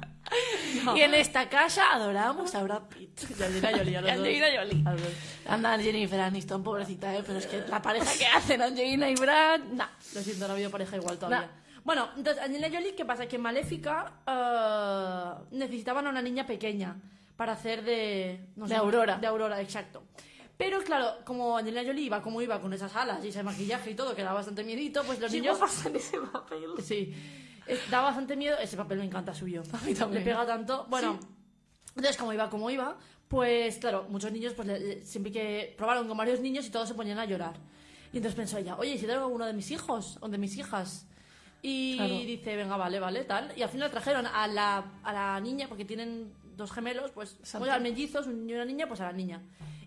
Y en esta casa adoramos a Brad Pitt. Y Angelina Jolie, a los Angelina dos. Jolie. A los dos. Anda Jennifer Aniston, pobrecita, ¿eh? Pero es que la pareja que hacen Angelina y Brad, nah. Lo siento, no ha habido pareja igual todavía. Nah. Bueno, entonces, Angelina Jolie, ¿qué pasa? Que en Maléfica eh, necesitaban a una niña pequeña para hacer de... no De Aurora. De Aurora, exacto. Pero claro, como Angelina Jolie iba como iba con esas alas y ese maquillaje y todo, que da bastante miedito, pues los niños... pasan ese papel. Sí, es- da bastante miedo. Ese papel me encanta suyo. A mí también. Le pega tanto. Bueno, entonces como iba como iba, pues claro, muchos niños, pues le- le- siempre que probaron con varios niños y todos se ponían a llorar. Y entonces pensó ella, oye, ¿y si traigo a uno de mis hijos o de mis hijas? Y Claro. dice, venga, vale, vale, tal. Y al final trajeron a la, a la niña, porque tienen dos gemelos, pues como eran mellizos, un niño y una niña, pues a la niña.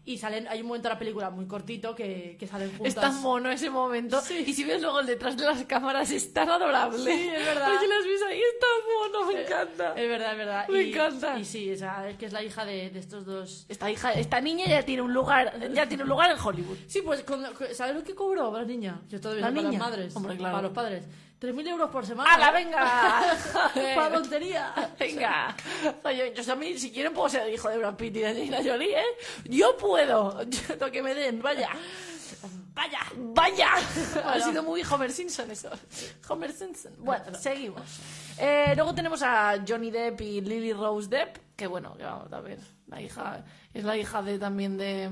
Y salen, hay un momento de la película muy cortito que, que salen juntas. Es tan mono ese momento. Y si ves luego el detrás de las cámaras, es tan adorable. Sí, es verdad. Porque las ves ahí, es tan mono, me encanta. Es verdad, es verdad. Me y, encanta. Y sí, o sea, es que es la hija de, de estos dos. Esta hija, esta niña ya tiene un lugar, ya tiene un lugar en Hollywood. Sí, pues, con- ¿sabes lo que cobró la niña? Yo todavía ¿La para las niña? madres. Hombre, claro. Para los padres. 3.000 euros por semana. ¡Hala, venga! Para tontería. Venga. Oye, yo también, si quieren, puedo ser el hijo de Brad Pitt y de Angelina Jolie, ¿eh? Yo puedo. Yo, lo que me den, vaya. Vaya, vaya. Ha sido muy Homer Simpson eso. Homer Simpson. Bueno, seguimos. Eh, luego tenemos a Johnny Depp y Lily Rose Depp, que bueno, ya vamos a ver. La hija, es la hija de también de...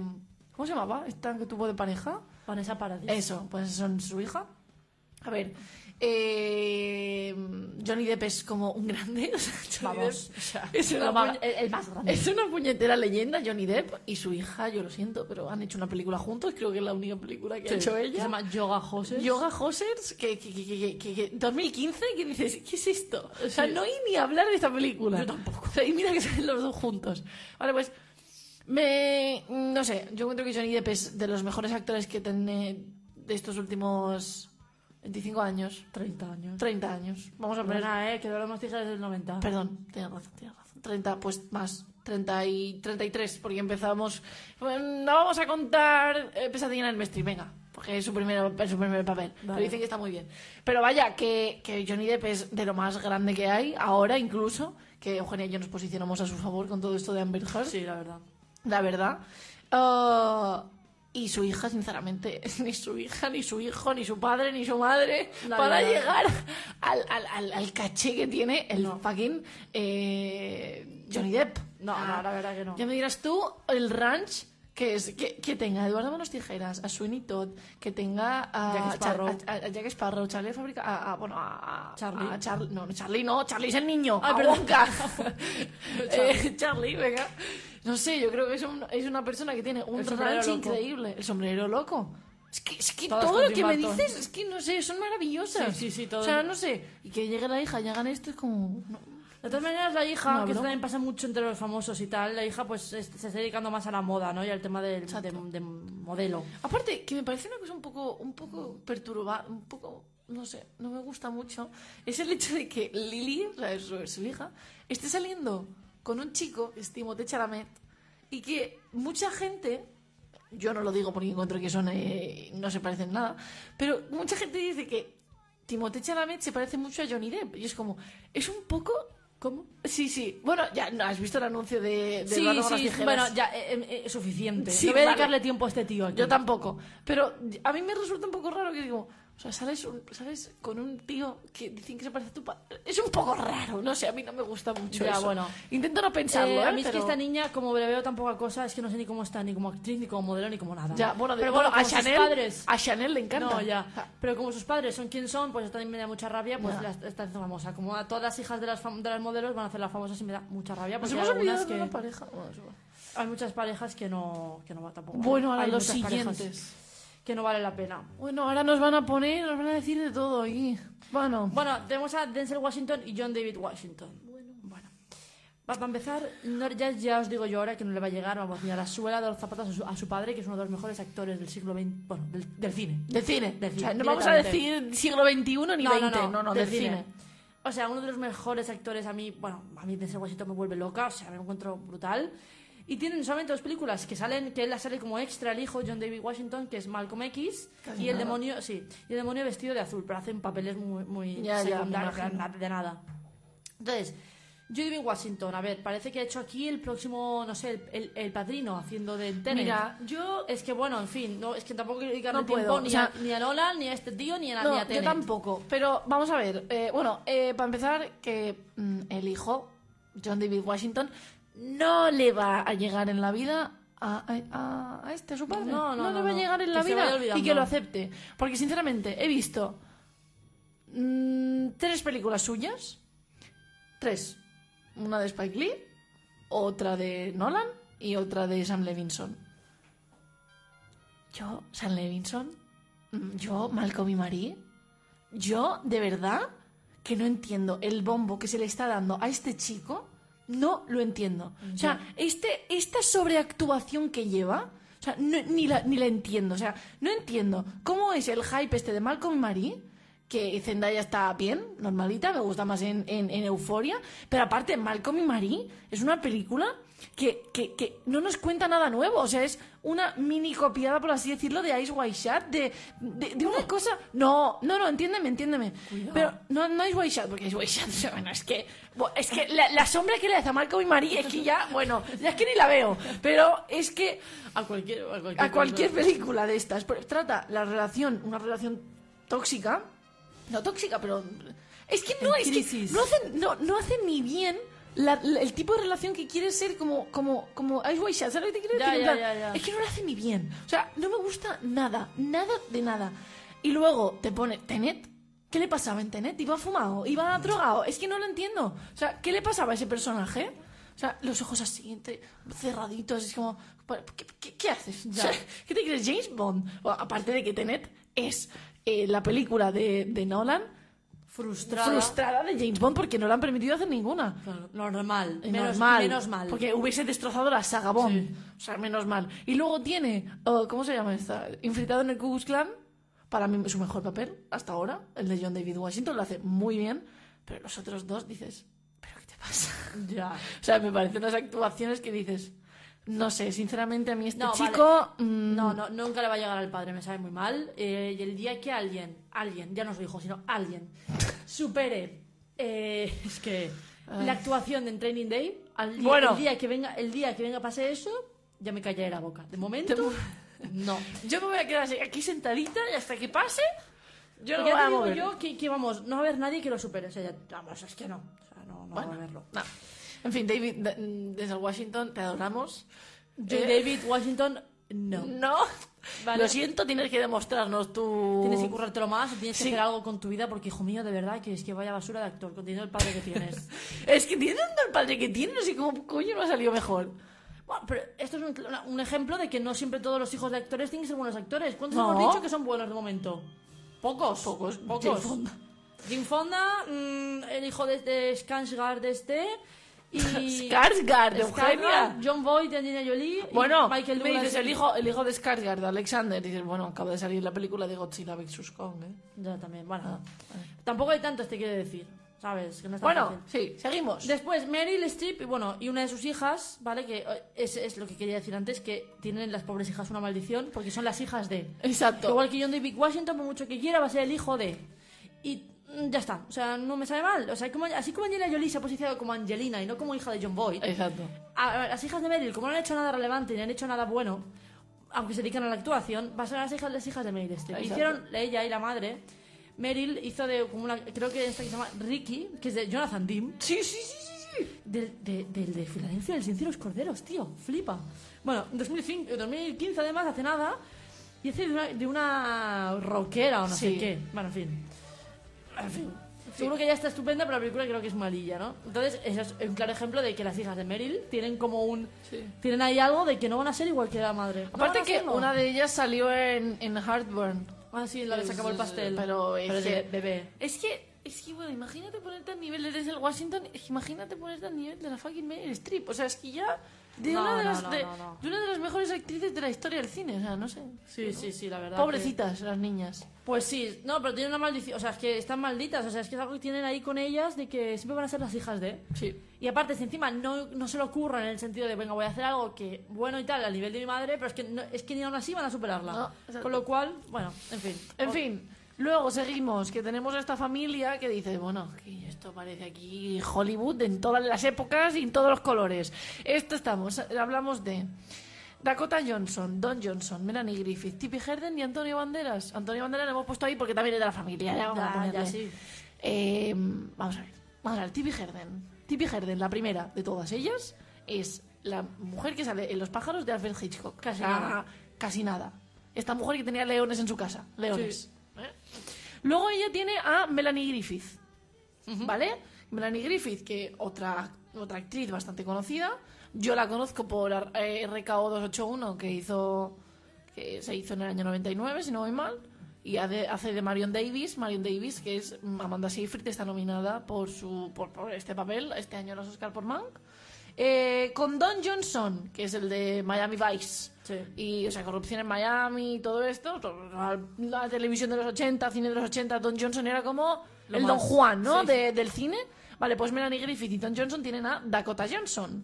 ¿Cómo se llamaba? Esta que tuvo de pareja. Vanessa Paradis. Eso, pues son su hija. A ver, eh, Johnny Depp es como un grande. o sea, Vamos, Depp o sea, es, una el, el más grande. es una puñetera leyenda, Johnny Depp y su hija, yo lo siento, pero han hecho una película juntos, creo que es la única película que ha hecho ella. se llama Yoga Hoses. Yoga Hosers, que, que, que, que, que- que- 2015, que dices, ¿qué es esto? O sea, Sí. no hay ni hablar de esta película. Yo tampoco. O sea, y mira que salen los dos juntos. Vale, pues, me, no sé, yo encuentro que Johnny Depp es de los mejores actores que tiene de estos últimos, 25 años. 30 años. 30 años. Vamos a poner... Perdona, eh, que hemos fijado desde el 90. Perdón, tienes razón, tienes razón. 30, pues más. 30 y 33, porque empezamos... Bueno, no vamos a contar eh, Pesadilla en el Mestre, venga. Porque es su primer, es su primer papel. Pero Vale. dicen que está muy bien. Pero vaya, que, que Johnny Depp es de lo más grande que hay, ahora incluso, que Eugenia y yo nos posicionamos a su favor con todo esto de Amber Heard. Sí, la verdad. la verdad. Ah, y su hija, sinceramente, ni su hija, ni su hijo, ni su padre, ni su madre, para llegar al, al, al, al caché que tiene el fucking eh, Johnny Depp. No, Ah, no, la verdad que no. Ya me dirás tú, el ranch que es que, que tenga a Eduardo Manos Tijeras, a Sweeney Todd, que tenga a Jack Sparrow. A, a Jack Sparrow, Charlie de Fábrica, a, a- bueno, a, Charlie. a Char- no, Charlie no, Charlie es el niño, Ay, a perdón. Eh, Charlie, venga. No sé, yo creo que es, un- es una persona que tiene un ranch loco. increíble. El sombrero loco. Es que, es que todo lo que me dices, es que no sé, son maravillosas. Sí, sí, sí, todo. O sea, no sé. Y que llegue la hija y hagan esto es como. no. De todas maneras, la hija, Una que broma. también pasa mucho entre los famosos y tal, la hija pues es- se está dedicando más a la moda, ¿no? Y al tema del, de, modelo. Aparte, que me parece una cosa un poco, un poco perturbada, un poco, no sé, no me gusta mucho, es el hecho de que Lily, o sea, su, su hija, esté saliendo con un chico, es Timothée Chalamet, y que mucha gente, yo no lo digo porque encuentro que son, eh, no se parecen nada, pero mucha gente dice que Timothée Chalamet se parece mucho a Johnny Depp, y es como, es un poco... ¿Cómo? Sí, sí. Bueno, ya no, has visto el anuncio de, de Sí, Eduardo sí, bueno, ya, eh, eh, es suficiente. Sí, no voy a vale. dedicarle tiempo a este tío aquí. Yo tampoco. Pero a mí me resulta un poco raro que digo, o sea, sales, un- sales con un tío que dicen que se parece a tu padre. Es un poco raro, no sé, a mí no me gusta mucho Ya, eso. bueno. Intento no pensarlo, Eh, ¿eh? a mí es que esta niña, como le veo tan poca cosa, es que no sé ni cómo está, ni como actriz, ni como modelo, ni como nada. Ya, bueno, de- pero bueno, a Chanel, padres... a Chanel le encanta. No, ya. Pero como sus padres son quien son, pues también me da mucha rabia, pues la está haciendo famosa. Como a todas las hijas de las, fam- de las modelos van a hacer las famosas y me da mucha rabia. Nos Porque hemos hay de una pareja. Bueno. Hay muchas parejas que no, que no va tampoco. Bueno, ahora los parejas siguientes. Que no vale la pena. Bueno, ahora nos van a poner, nos van a decir de todo aquí. Bueno, Bueno, tenemos a Denzel Washington y John David Washington. Bueno, bueno. Va- Para empezar, no- ya, ya os digo yo ahora que no le va a llegar, vamos, ni a la suela de los zapatos a su, a su padre, que es uno de los mejores actores del siglo XX, bueno, del, del cine. del cine. Del o sea, cine, no vamos a decir siglo XXI ni XX, no, no, del, cine. O sea, uno de los mejores actores a mí, bueno, a mí Denzel Washington me vuelve loca, o sea, me encuentro brutal. Y tienen solamente dos películas que salen, que él la sale como extra el hijo John David Washington, que es Malcolm X, Casi y el nada. demonio, sí, y el demonio vestido de azul, pero hacen papeles muy, muy Ya, ya, secundarios, nada- de nada. Entonces, John David Washington, a ver, parece que ha hecho aquí el próximo, no sé, el, el- el padrino haciendo de Tenet. Mira, yo Es que bueno, en fin, no, es que tampoco quiero dedicarle No tiempo ni, o sea- a, ni a Nolan, ni a este tío, ni a, No, ni a yo Tenet. tampoco. Pero vamos a ver. eh, bueno, eh, para empezar, que mm, el hijo, John David Washington, no le va a llegar en la vida a, a- a este, a su padre. No, no, le no, va a no. llegar en la vida y que lo acepte. Porque, sinceramente, he visto mm, tres películas suyas. Tres. Una de Spike Lee, otra de Nolan y otra de Sam Levinson. Yo, Sam Levinson, mm, yo, Malcolm y Marie, yo, de verdad, que no entiendo el bombo que se le está dando a este chico, no lo entiendo. O sea, este, esta sobreactuación que lleva, o sea, no- ni, la, ni la entiendo. O sea, no entiendo cómo es el hype este de Malcolm y Marie, que Zendaya está bien, normalita, me gusta más en, en, en Euforia, pero aparte, Malcolm y Marie es una película que, que, que no nos cuenta nada nuevo, o sea, es una mini copiada, por así decirlo, de Ice White Shot, de, de, de una cosa... No, no, no, entiéndeme, entiéndeme. Pero no, no Ice White Shot, porque Ice White Shot, bueno, es que, es que la, la sombra que le hace a Malcolm y Marie es que ya, bueno, ya es que ni la veo, pero es que A cualquier, a cualquier, a cualquier cosa. película de estas. Pues, trata la relación, una relación tóxica. No tóxica, pero. Es que no, es que no no, no hace ni bien la- la- el tipo de relación que quiere ser como, como, como Ice White. ¿Sabes lo que te quiero decir? Ya, ya, ya. Es que no lo hace ni bien. O sea, no me gusta nada, nada de nada. Y luego te pone Tenet. ¿Qué le pasaba en Tenet? ¿Iba fumado? ¿Iba drogado? Es que no lo entiendo. O sea, ¿qué le pasaba a ese personaje? O sea, los ojos así, cerraditos, es como... ¿Qué, qué- qué haces? O sea, ¿Qué te crees? James Bond. O, aparte de que Tenet es eh, la película de, de Nolan Frustrada. frustrada de James Bond porque no le han permitido hacer ninguna. Claro, normal. Eh, Menos, normal, menos mal. Porque hubiese destrozado la saga Bond. Sí. O sea, menos mal. Y luego tiene, oh, ¿cómo se llama esta? Infiltrado en el Ku Klux Klan. Para mí, su mejor papel hasta ahora, el de John David Washington, lo hace muy bien. Pero los otros dos dices, ¿pero qué te pasa? Ya. O sea, me parecen unas actuaciones que dices, no sé, sinceramente a mí este No, chico... mm, No, no, nunca le va a llegar al padre, me sabe muy mal. Eh, y el día que alguien, alguien, ya no su hijo, sino alguien, supere, eh, es que la actuación en Training Day, al día, Bueno. el día que venga, el día que venga pase eso, ya me callaré la boca. De momento, no. Yo me voy a quedar así, aquí sentadita y hasta que pase, yo no ya voy te a digo mover. yo que, que, vamos, no va a haber nadie que lo supere. O sea, ya- vamos, es que no. O sea, no, no va a haberlo. no. En fin, David, de- desde Washington te adoramos. Yo, Eh, David Washington, no. No. Vale. Lo siento, tienes que demostrarnos tu... Tienes que currártelo más tienes que Sí. hacer algo con tu vida porque, hijo mío, de verdad, que es que vaya basura de actor, conteniendo el padre que tienes. Es que teniendo el padre que tiene, no sé cómo coño no ha salido mejor. Bueno, pero esto es un, un ejemplo de que no siempre todos los hijos de actores tienen que ser buenos actores. ¿Cuántos No. hemos dicho que son buenos de momento? Pocos. Pocos. Pocos. Jane Fonda. Jane Fonda, mm, el hijo de, de Skarsgård este... Y... Skarsgård, de Eugenia. John Boyd, Angelina Jolie... y Bueno, Michael me Douglas. dices el hijo, el hijo de Skarsgård, de Alexander. Dices, bueno, acaba de salir la película de Godzilla vs. Kong, ¿eh? Ya, también, bueno. Tampoco hay tantos, te quiero decir. ¿Sabes? Que no es tan Bueno, fácil. sí, seguimos. Después, Meryl Streep, y bueno, y una de sus hijas, ¿vale? Que eh, es, es lo que quería decir antes, que tienen las pobres hijas una maldición, porque son las hijas de. Exacto. Igual que John David Washington, por mucho que quiera, va a ser el hijo de. Y ya está. O sea, no me sabe mal. O sea, como, así como Angelina Jolie se ha posicionado como Angelina y no como hija de John Boyd, Exacto. a, a las hijas de Meryl, como no han hecho nada relevante ni han hecho nada bueno, aunque se dedican a la actuación, va a ser las hijas, las hijas de Meryl Streep. Hicieron ella y la madre. Meryl hizo de como una. Creo que esta que se llama Ricky, que es de Jonathan Dean. Sí, sí, sí, sí, sí. Del de, del de Filadelfia, del Sinceros Corderos, tío. Flipa. Bueno, en 2005, 2015 además, hace nada. Y hace de una, de una rockera o no Sí. sé qué. Bueno, en fin. En fin. Seguro que ya está estupenda, pero la película creo que es malilla, ¿no? Entonces, ese es un claro ejemplo de que las hijas de Meryl tienen como un... Sí. Tienen ahí algo de que no van a ser igual que la madre. No Aparte a que una de ellas salió en, en Heartburn. Ah, sí, la que se acabó el pastel. Pero es es que- de bebé. Es que, es que, bueno, imagínate ponerte al nivel desde el Washington, es que imagínate ponerte al nivel de la fucking Meryl Streep. O sea, es que ya de, No, una, de no, las, no, de, una de las mejores actrices de la historia del cine, o sea, no sé. Sí, sí, sí, la verdad. Pobrecitas las niñas. Pues sí, no, pero tienen una maldición. O sea, es que están malditas. O sea, es que es algo que tienen ahí con ellas de que siempre van a ser las hijas de. Sí. Y aparte, si encima no, no se lo ocurran en el sentido de, venga, voy a hacer algo que bueno y tal al nivel de mi madre, pero es que, no- es que ni aún así van a superarla. Con lo cual, bueno, en fin. En fin, luego seguimos, que tenemos a esta familia que dice, bueno, esto parece aquí Hollywood en todas las épocas y en todos los colores. Esto estamos, hablamos de Dakota Johnson, Don Johnson, Melanie Griffith, Tippi Herden y Antonio Banderas. Antonio Banderas lo hemos puesto ahí porque también es de la familia. Ya, vamos a Ya, sí. Eh, vamos a ver, vamos a ver, Tippi Herden. Tippi Herden, la primera de todas ellas, es la mujer que sale en Los pájaros de Alfred Hitchcock. Casi sea, nada. Casi nada. Esta mujer que tenía leones en su casa. Leones. Luego ella tiene a Melanie Griffith. ¿Vale? Melanie Griffith, que otra, otra actriz bastante conocida. Yo la conozco por eh, RKO 281, que hizo que se hizo en el año 99, si no voy mal. Y hace, de Marion Davis. Marion Davis, que es Amanda Seyfried, está nominada por, su, por, por este papel este año en los Oscar por Mank. Eh, con Don Johnson, que es el de Miami Vice. Sí. Y, o sea, corrupción en Miami y todo esto. La, la televisión de los 80, cine de los 80, Don Johnson era como Lo el más. Don Juan, ¿no? Sí. De- del cine. Vale, pues Melanie Griffith y Don Johnson tienen a Dakota Johnson,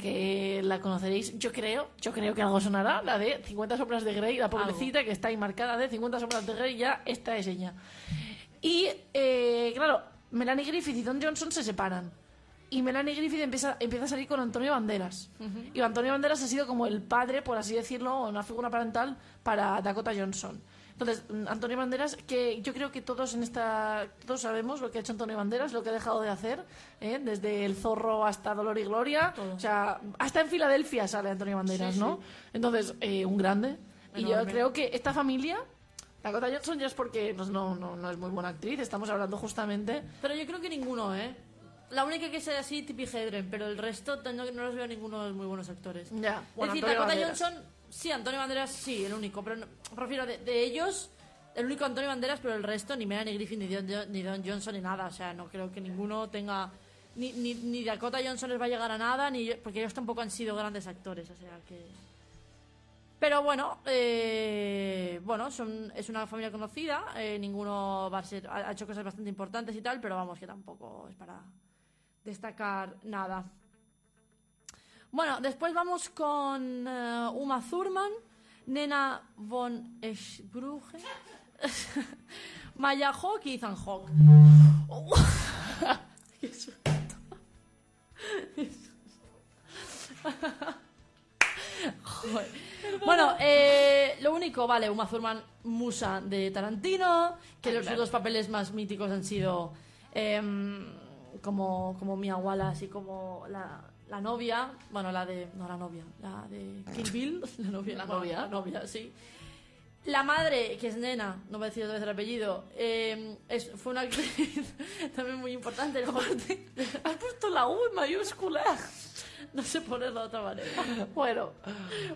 que la conoceréis, yo creo, yo creo que algo sonará, la de 50 sombras de Grey, la pobrecita que está ahí marcada de 50 sombras de Grey, ya esta es ella. Y, eh, claro, Melanie Griffith y Don Johnson se separan. Y Melanie Griffith empieza, empieza a salir con Antonio Banderas. Y Antonio Banderas ha sido como el padre, por así decirlo, una figura parental para Dakota Johnson. Entonces, mm, Antonio Banderas, que yo creo que todos en esta. Todos sabemos lo que ha hecho Antonio Banderas, lo que ha dejado de hacer, ¿eh? desde El Zorro hasta Dolor y Gloria. Todo. O sea, hasta en Filadelfia sale Antonio Banderas, Sí, ¿no? Entonces, eh, un grande. Y yo Enorme. creo que esta familia. Dakota Johnson ya es porque no, no, no, no es muy buena actriz, estamos hablando justamente Pero yo creo que ninguno, ¿eh? La única que sea así, Tippi Hedren, pero el resto no, no los veo ninguno de los muy buenos actores. Ya, bueno, es decir, Antonio Dakota Banderas. Johnson, sí, Antonio Banderas sí, el único, pero no, prefiero de, de ellos, el único Antonio Banderas, pero el resto, ni Melanie Griffith, ni Don, ni Don Johnson, ni nada. O sea, no creo que ninguno tenga. Ni, ni, ni Dakota Johnson les va a llegar a nada, ni yo- porque ellos tampoco han sido grandes actores, o sea que. Pero bueno, eh, bueno, son, es una familia conocida, eh, ninguno va a ser, ha ha hecho cosas bastante importantes y tal, pero vamos, que tampoco es para destacar nada. Bueno, después vamos con eh, Uma Thurman, Nena von Eschbrugge, Maya Hawk y Ethan Hawk. Qué susto. Joder. Bueno, eh, lo único, vale, Uma Thurman, musa de Tarantino, que los dos papeles más míticos han sido em, como, como Mia Wallace y como la, la novia, bueno, la de, no la novia, la de Kill Bill, la novia, La novia. la novia, sí. La madre, que es nena, no voy a decir otra vez el apellido, es, fue una actriz también muy importante. Has puesto la U en mayúscula. No sé ponerlo de otra manera. Bueno.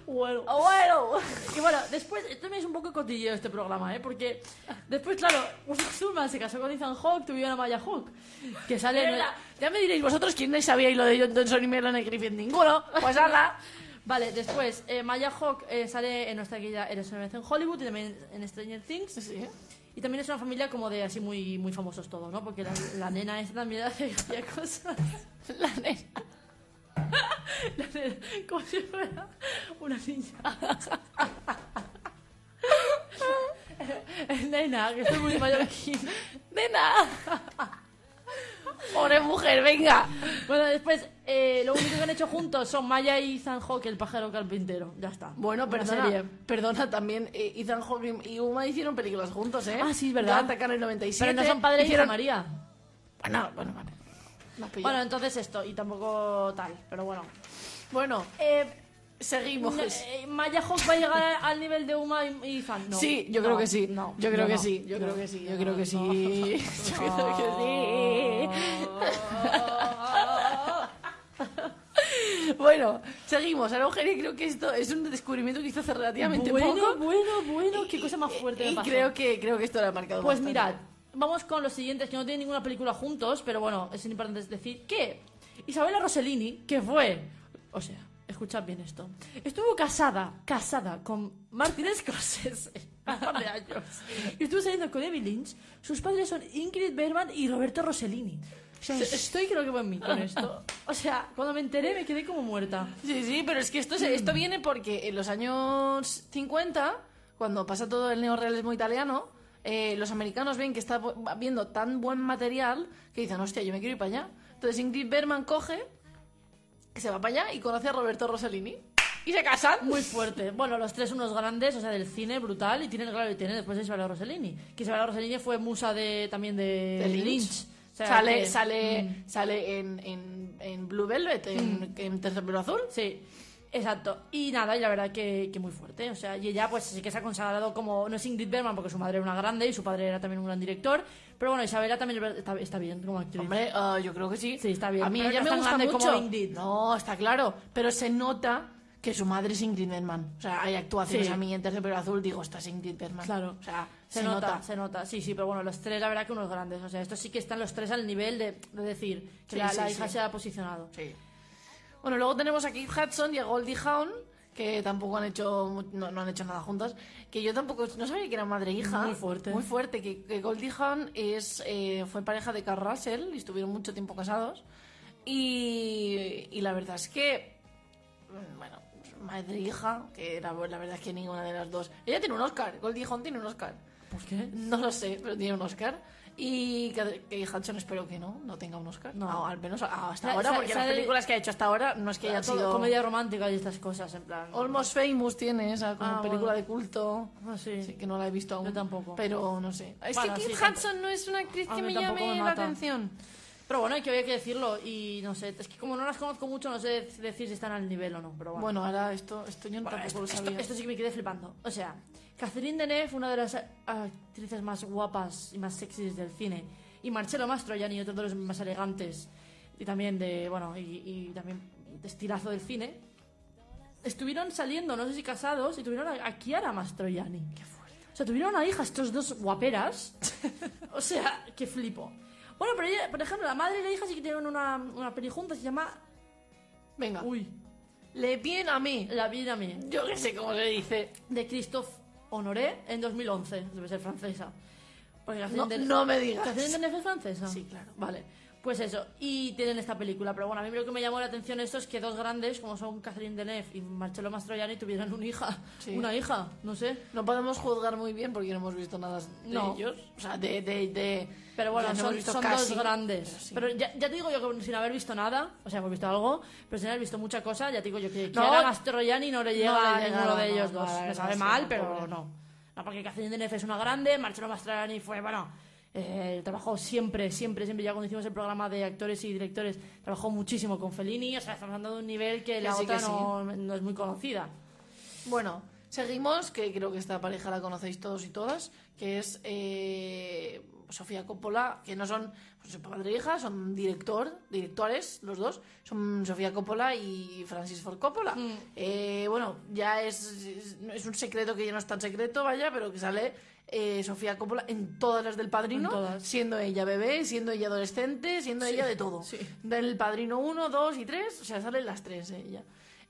Bueno. Bueno. Y bueno, después, también es un poco cotilleo este programa, ¿eh? Porque después, claro, Uma Thurman se casó con Ethan Hawke, tuvieron a Maya Hawke, que sale en el- Ya me diréis vosotros quiénes sabíais lo de John Johnson y Melanie Griffith. Ninguno. Pues ala. Vale, después, eh, Maya Hawke eh, sale en nuestra una vez en Hollywood y también en Stranger Things. Sí. Y también es una familia como de así muy, muy famosos todos, ¿no? Porque la, la nena esta también hace cosas. La nena. La como si fuera una niña. nena, que estoy muy mayor aquí. Nena. Pobre mujer, venga. Bueno, después, eh, lo único que han hecho juntos son Maya y Ethan Hawke, el pájaro carpintero. Ya está. Bueno, Una perdona, serie. perdona también. eh, Ethan Hawke y Uma hicieron películas juntos, ¿eh? Ah, sí, es verdad. Ya atacan el 97. Pero no son padre y hija. María. Bueno, bueno, vale. Bueno, entonces esto, y tampoco tal, pero bueno. Bueno, Eh, seguimos. eh, ¿Maya Hawke va a llegar al nivel de Uma y y Ethan? No. Sí, yo No, creo que sí. No, yo creo que sí. Yo creo que sí. Yo creo que sí. Yo creo que sí. Bueno, seguimos. Ahora, Eugenia, creo que esto es un descubrimiento que hizo hace relativamente Bueno, poco. bueno, bueno, qué cosa más fuerte me Y pasó. creo que, creo que esto lo ha marcado Pues bastante. mirad, vamos con los siguientes que no tienen ninguna película juntos, pero bueno, es importante decir que Isabella Rossellini, que fue, o sea, escuchad bien esto, estuvo casada, casada con Martin Scorsese un par de años y estuvo saliendo con David Lynch. Sus padres son Ingrid Bergman y Roberto Rossellini. O sea, estoy creo que buen mí con esto. O sea, cuando me enteré me quedé como muerta. Sí, sí, pero es que esto, esto viene porque en los años 50, cuando pasa todo el neorrealismo italiano, eh, los americanos ven que está viendo tan buen material que dicen, hostia, yo me quiero ir para allá. Entonces Ingrid Bergman coge, que se va para allá y conoce a Roberto Rossellini. Y se casan. Muy fuerte. Bueno, los tres unos grandes, o sea, del cine brutal. Y tienen, claro, y tienen después de Isabella Rossellini. Que Isabella Rossellini fue musa de, también de, De Lynch. Lynch. O sea, sale que- sale, Mm. sale en, en, en Blue Velvet, en, en Terciopelo Azul. Sí, exacto. Y nada, y la verdad que, que muy fuerte. O sea, y ella pues sí que se ha consagrado como, no es Ingrid Bergman porque su madre era una grande y su padre era también un gran director. Pero bueno, Isabela también está, está bien como actriz. Hombre, ah, yo creo que sí. Sí, está bien. A mí Pero ella no me gusta mucho. como Ingrid. No, está claro. Pero se nota que su madre es Ingrid Bergman. O sea, hay actuaciones Sí. a mí en Terciopelo Azul, digo, esta es Ingrid Bergman. Claro. O sea, Se, nota, se nota. Sí, sí, pero bueno, los tres, la verdad que unos grandes. O sea, estos sí que están los tres al nivel de, de decir que Sí, la, sí, la hija se ha posicionado. Sí. Bueno, luego tenemos a Kate Hudson y a Goldie Hawn, que tampoco han hecho no, no han hecho nada juntas. Que yo tampoco no sabía que eran madre e hija. Muy fuerte. Muy fuerte. Que, que Goldie Hawn es, eh, fue pareja de Carl Russell y estuvieron mucho tiempo casados. Y, y la verdad es que, mm, bueno, madre e hija, que la, la verdad es que ninguna de las dos. Ella tiene un Oscar, Goldie Hawn tiene un Oscar. ¿Por qué? No lo sé, pero tiene un Oscar. Y que, Hudson espero que no, no tenga un Oscar. No. Ah, al menos hasta ahora, porque las películas que ha hecho hasta ahora no es que Todo sido... comedia romántica y estas cosas, en plan. Almost Famous tiene esa como Ah, película bueno. de culto. Ah, sí. Sí, que no la he visto aún. Yo tampoco. Pero no sé. Es Bueno, que sí, Kate tampoco. Hudson no es una actriz que me llame me la atención. Pero bueno, hay que, había que decirlo y no sé, es que como no las conozco mucho, no sé decir si están al nivel o no, pero bueno. Bueno, ahora esto, esto yo Bueno, tampoco esto, lo esto- sabía. esto sí que me quedé flipando. O sea, Catherine Deneuve, una de las actrices más guapas y más sexys del cine, y Marcelo Mastroianni, otro de los más elegantes y también de, bueno, y, y también de estilazo del cine, estuvieron saliendo, no sé si casados, y tuvieron a, a Chiara Mastroianni. Qué fuerte. O sea, tuvieron una hija estos dos guaperas. o sea, que flipo. Bueno, pero ella, por ejemplo, la madre y la hija sí que tienen una, una peli juntas, se llama Venga. Uy. Le bien a mí. La vida a mí. Yo que sé cómo se dice. De Christophe Honoré en 2011. Debe ser francesa. Porque No, Catherine Deneuve- no me digas. ¿Catherine Deneuve es francesa? Sí, claro. Vale. Pues eso, y tienen esta película. Pero bueno, a mí lo que me llamó la atención esto es que dos grandes, como son Catherine Deneuve y Marcello Mastroianni, tuvieran una hija. Sí. Una hija, no sé. No podemos juzgar muy bien porque no hemos visto nada de No. ellos. O sea, de... de, de- Pero bueno, no son, casi, dos grandes. pero sí. Pero ya, ya te digo yo que sin haber visto nada, o sea, hemos visto algo, pero sin haber visto mucha cosa, ya te digo yo que No. Chiara Mastroianni no le llega No a ninguno de ellos dos. Me sabe mal, pero no. No, porque Catherine Deneuve es una grande, Marcello Mastroianni fue, bueno, eh, trabajó siempre, siempre, siempre, ya cuando hicimos el programa de actores y directores, trabajó muchísimo con Fellini, o sea, estamos hablando de un nivel que la sí, otra que sí. no, no es muy conocida. Bueno, seguimos, que creo que esta pareja la conocéis todos y todas, que es eh, Sofía Coppola, que no son pues, padre e hija, son director, directores, los dos, son Sofía Coppola y Francis Ford Coppola. Mm. Eh, bueno, ya es, es, es un secreto que ya no es tan secreto, vaya, pero que sale eh, Sofía Coppola en todas las del Padrino, todas. siendo ella bebé, siendo ella adolescente, siendo Sí, ella de todo. sí. Del Padrino 1, 2 y 3, o sea, salen las tres eh, ella.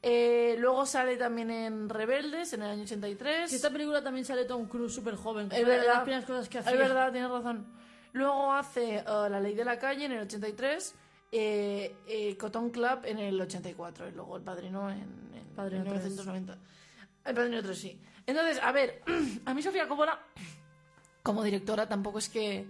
Eh, luego sale también en Rebeldes, en el año 83. Que esta película también sale Tom Cruise súper joven. Es verdad. las primeras cosas que hacía. Es verdad, tienes razón. Luego hace eh, La Ley de la Calle en el 83, eh, eh, Cotton Club en el 84 y luego El Padrino en, en Padrino 1990. El Padrino 3, sí. Entonces, a ver, a mí Sofía Coppola, como directora, tampoco es que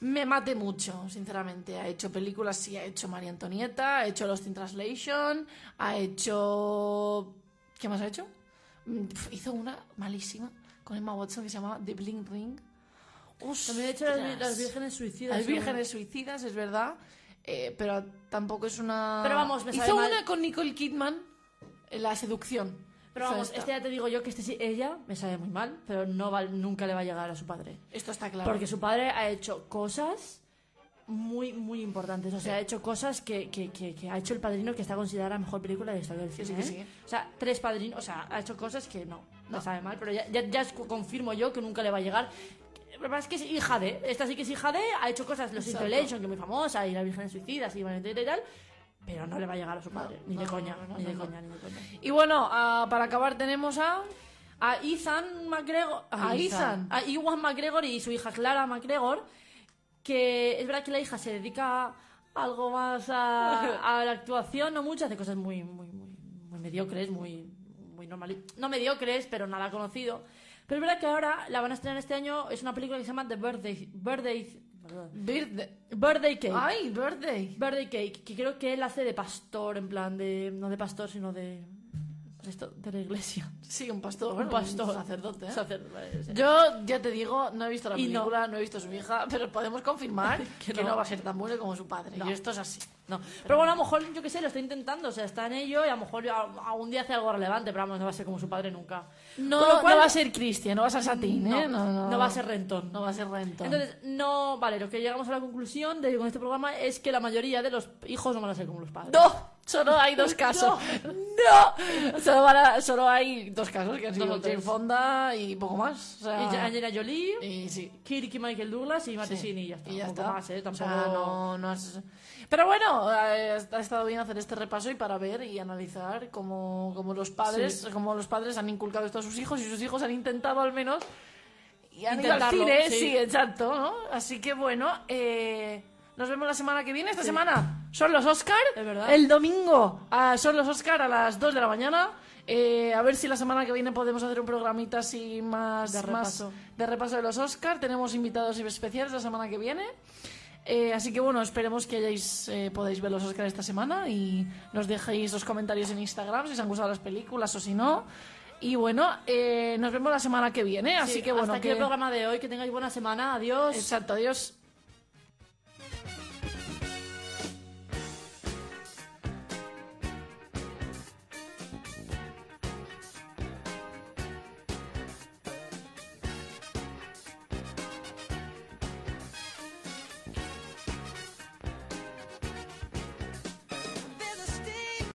me mate mucho, sinceramente. Ha hecho películas, sí, ha hecho María Antonieta, ha hecho Lost in Translation, ha hecho... ¿Qué más ha hecho? Mm, Hizo una malísima con Emma Watson que se llamaba The Bling Ring. También he hecho las, las vírgenes suicidas. Las vírgenes suicidas, es verdad. eh, pero tampoco es una. Pero vamos, me sabe Hizo mal. una con Nicole Kidman, en La Seducción. Pero vamos, esta. este ya te digo yo que este sí, ella me sabe muy mal, pero no va, nunca le va a llegar a su padre. Esto está claro. Porque su padre ha hecho cosas muy, muy importantes. O sea, ha hecho cosas que, que, que, que ha hecho el padrino que está considerada la mejor película de la historia del cine. sí, ¿eh? sí. O sea, tres padrinos, o sea, ha hecho cosas que no, me sabe mal, pero ya, ya, ya confirmo yo que nunca le va a llegar. Lo que pasa es que es hija de, esta sí que es hija de, ha hecho cosas, Los. Interlation, que es muy famosa, y La Virgen Suicidas, y y tal, pero no le va a llegar a su padre, ni de coña, ni de coña, ni de coña. Y bueno, ah, para acabar tenemos a. A Ethan McGregor. A Ethan. A Iwan McGregor y su hija Clara McGregor. Que es verdad que la hija se dedica algo más a, a la actuación, no mucho, hace cosas muy, muy, muy, muy mediocres, muy, muy normales. No mediocres, pero nada conocido. Pero es verdad que ahora la van a estrenar este año. Es una película que se llama The Birthday. Birthday. Perdón. Birthday. Birthday Cake. ¡Ay, birthday! Birthday Cake, que creo que él hace de pastor, en plan de. No de pastor, sino de. De esto, de la iglesia. Sí, un pastor. Un bueno, pastor. sacerdote. ¿eh? Sacerdote, sí. Yo ya te digo, no he visto la Y no. película, no. he visto a su hija, pero podemos confirmar que, Que no. no. va a ser tan bueno como su padre. No. Y esto es así. No. Pero bueno, a lo mejor, yo qué sé, lo está intentando, o sea, está en ello y a lo mejor algún día hace algo relevante, pero vamos, no va a ser como su padre nunca. No, cual- no va a ser Cristian, no va a ser Satín, ¿eh? No, No, no, no va a ser rentón. No va a ser Renton. Entonces, no, vale, lo que llegamos a la conclusión de con este programa es que la mayoría de los hijos no van a ser como los padres. ¡No! Solo hay dos casos. ¡No! Solo, van a- solo hay dos casos, que han sido o. Jane Fonda y poco más. O sea, Y Angelina Jolie, y sí. Kirk y Michael Douglas y sí. Martesini y ya está. Y ya poco está. más, ¿eh? O Tampoco... sea, no, no has- Pero bueno, eh, ha estado bien hacer este repaso y para ver y analizar cómo, cómo los padres cómo los padres han inculcado esto a sus hijos y sus hijos han intentado al menos y han ido al cine, sí. sí, exacto, ¿no? Así que bueno, eh, nos vemos la semana que viene. Esta semana son los Oscar. Es verdad. El domingo ah, son los Oscar a las 2 de la mañana. Eh, a ver si la semana que viene podemos hacer un programita así más De más repaso. de repaso de los Oscar. Tenemos invitados especiales la semana que viene. Eh, así que bueno, esperemos que hayáis eh, podáis ver los Oscar esta semana y nos dejéis los comentarios en Instagram si os han gustado las películas o si no. Y bueno, eh, nos vemos la semana que viene. Así Sí, que bueno, hasta aquí que... el programa de hoy, que tengáis buena semana, adiós. exacto, adiós.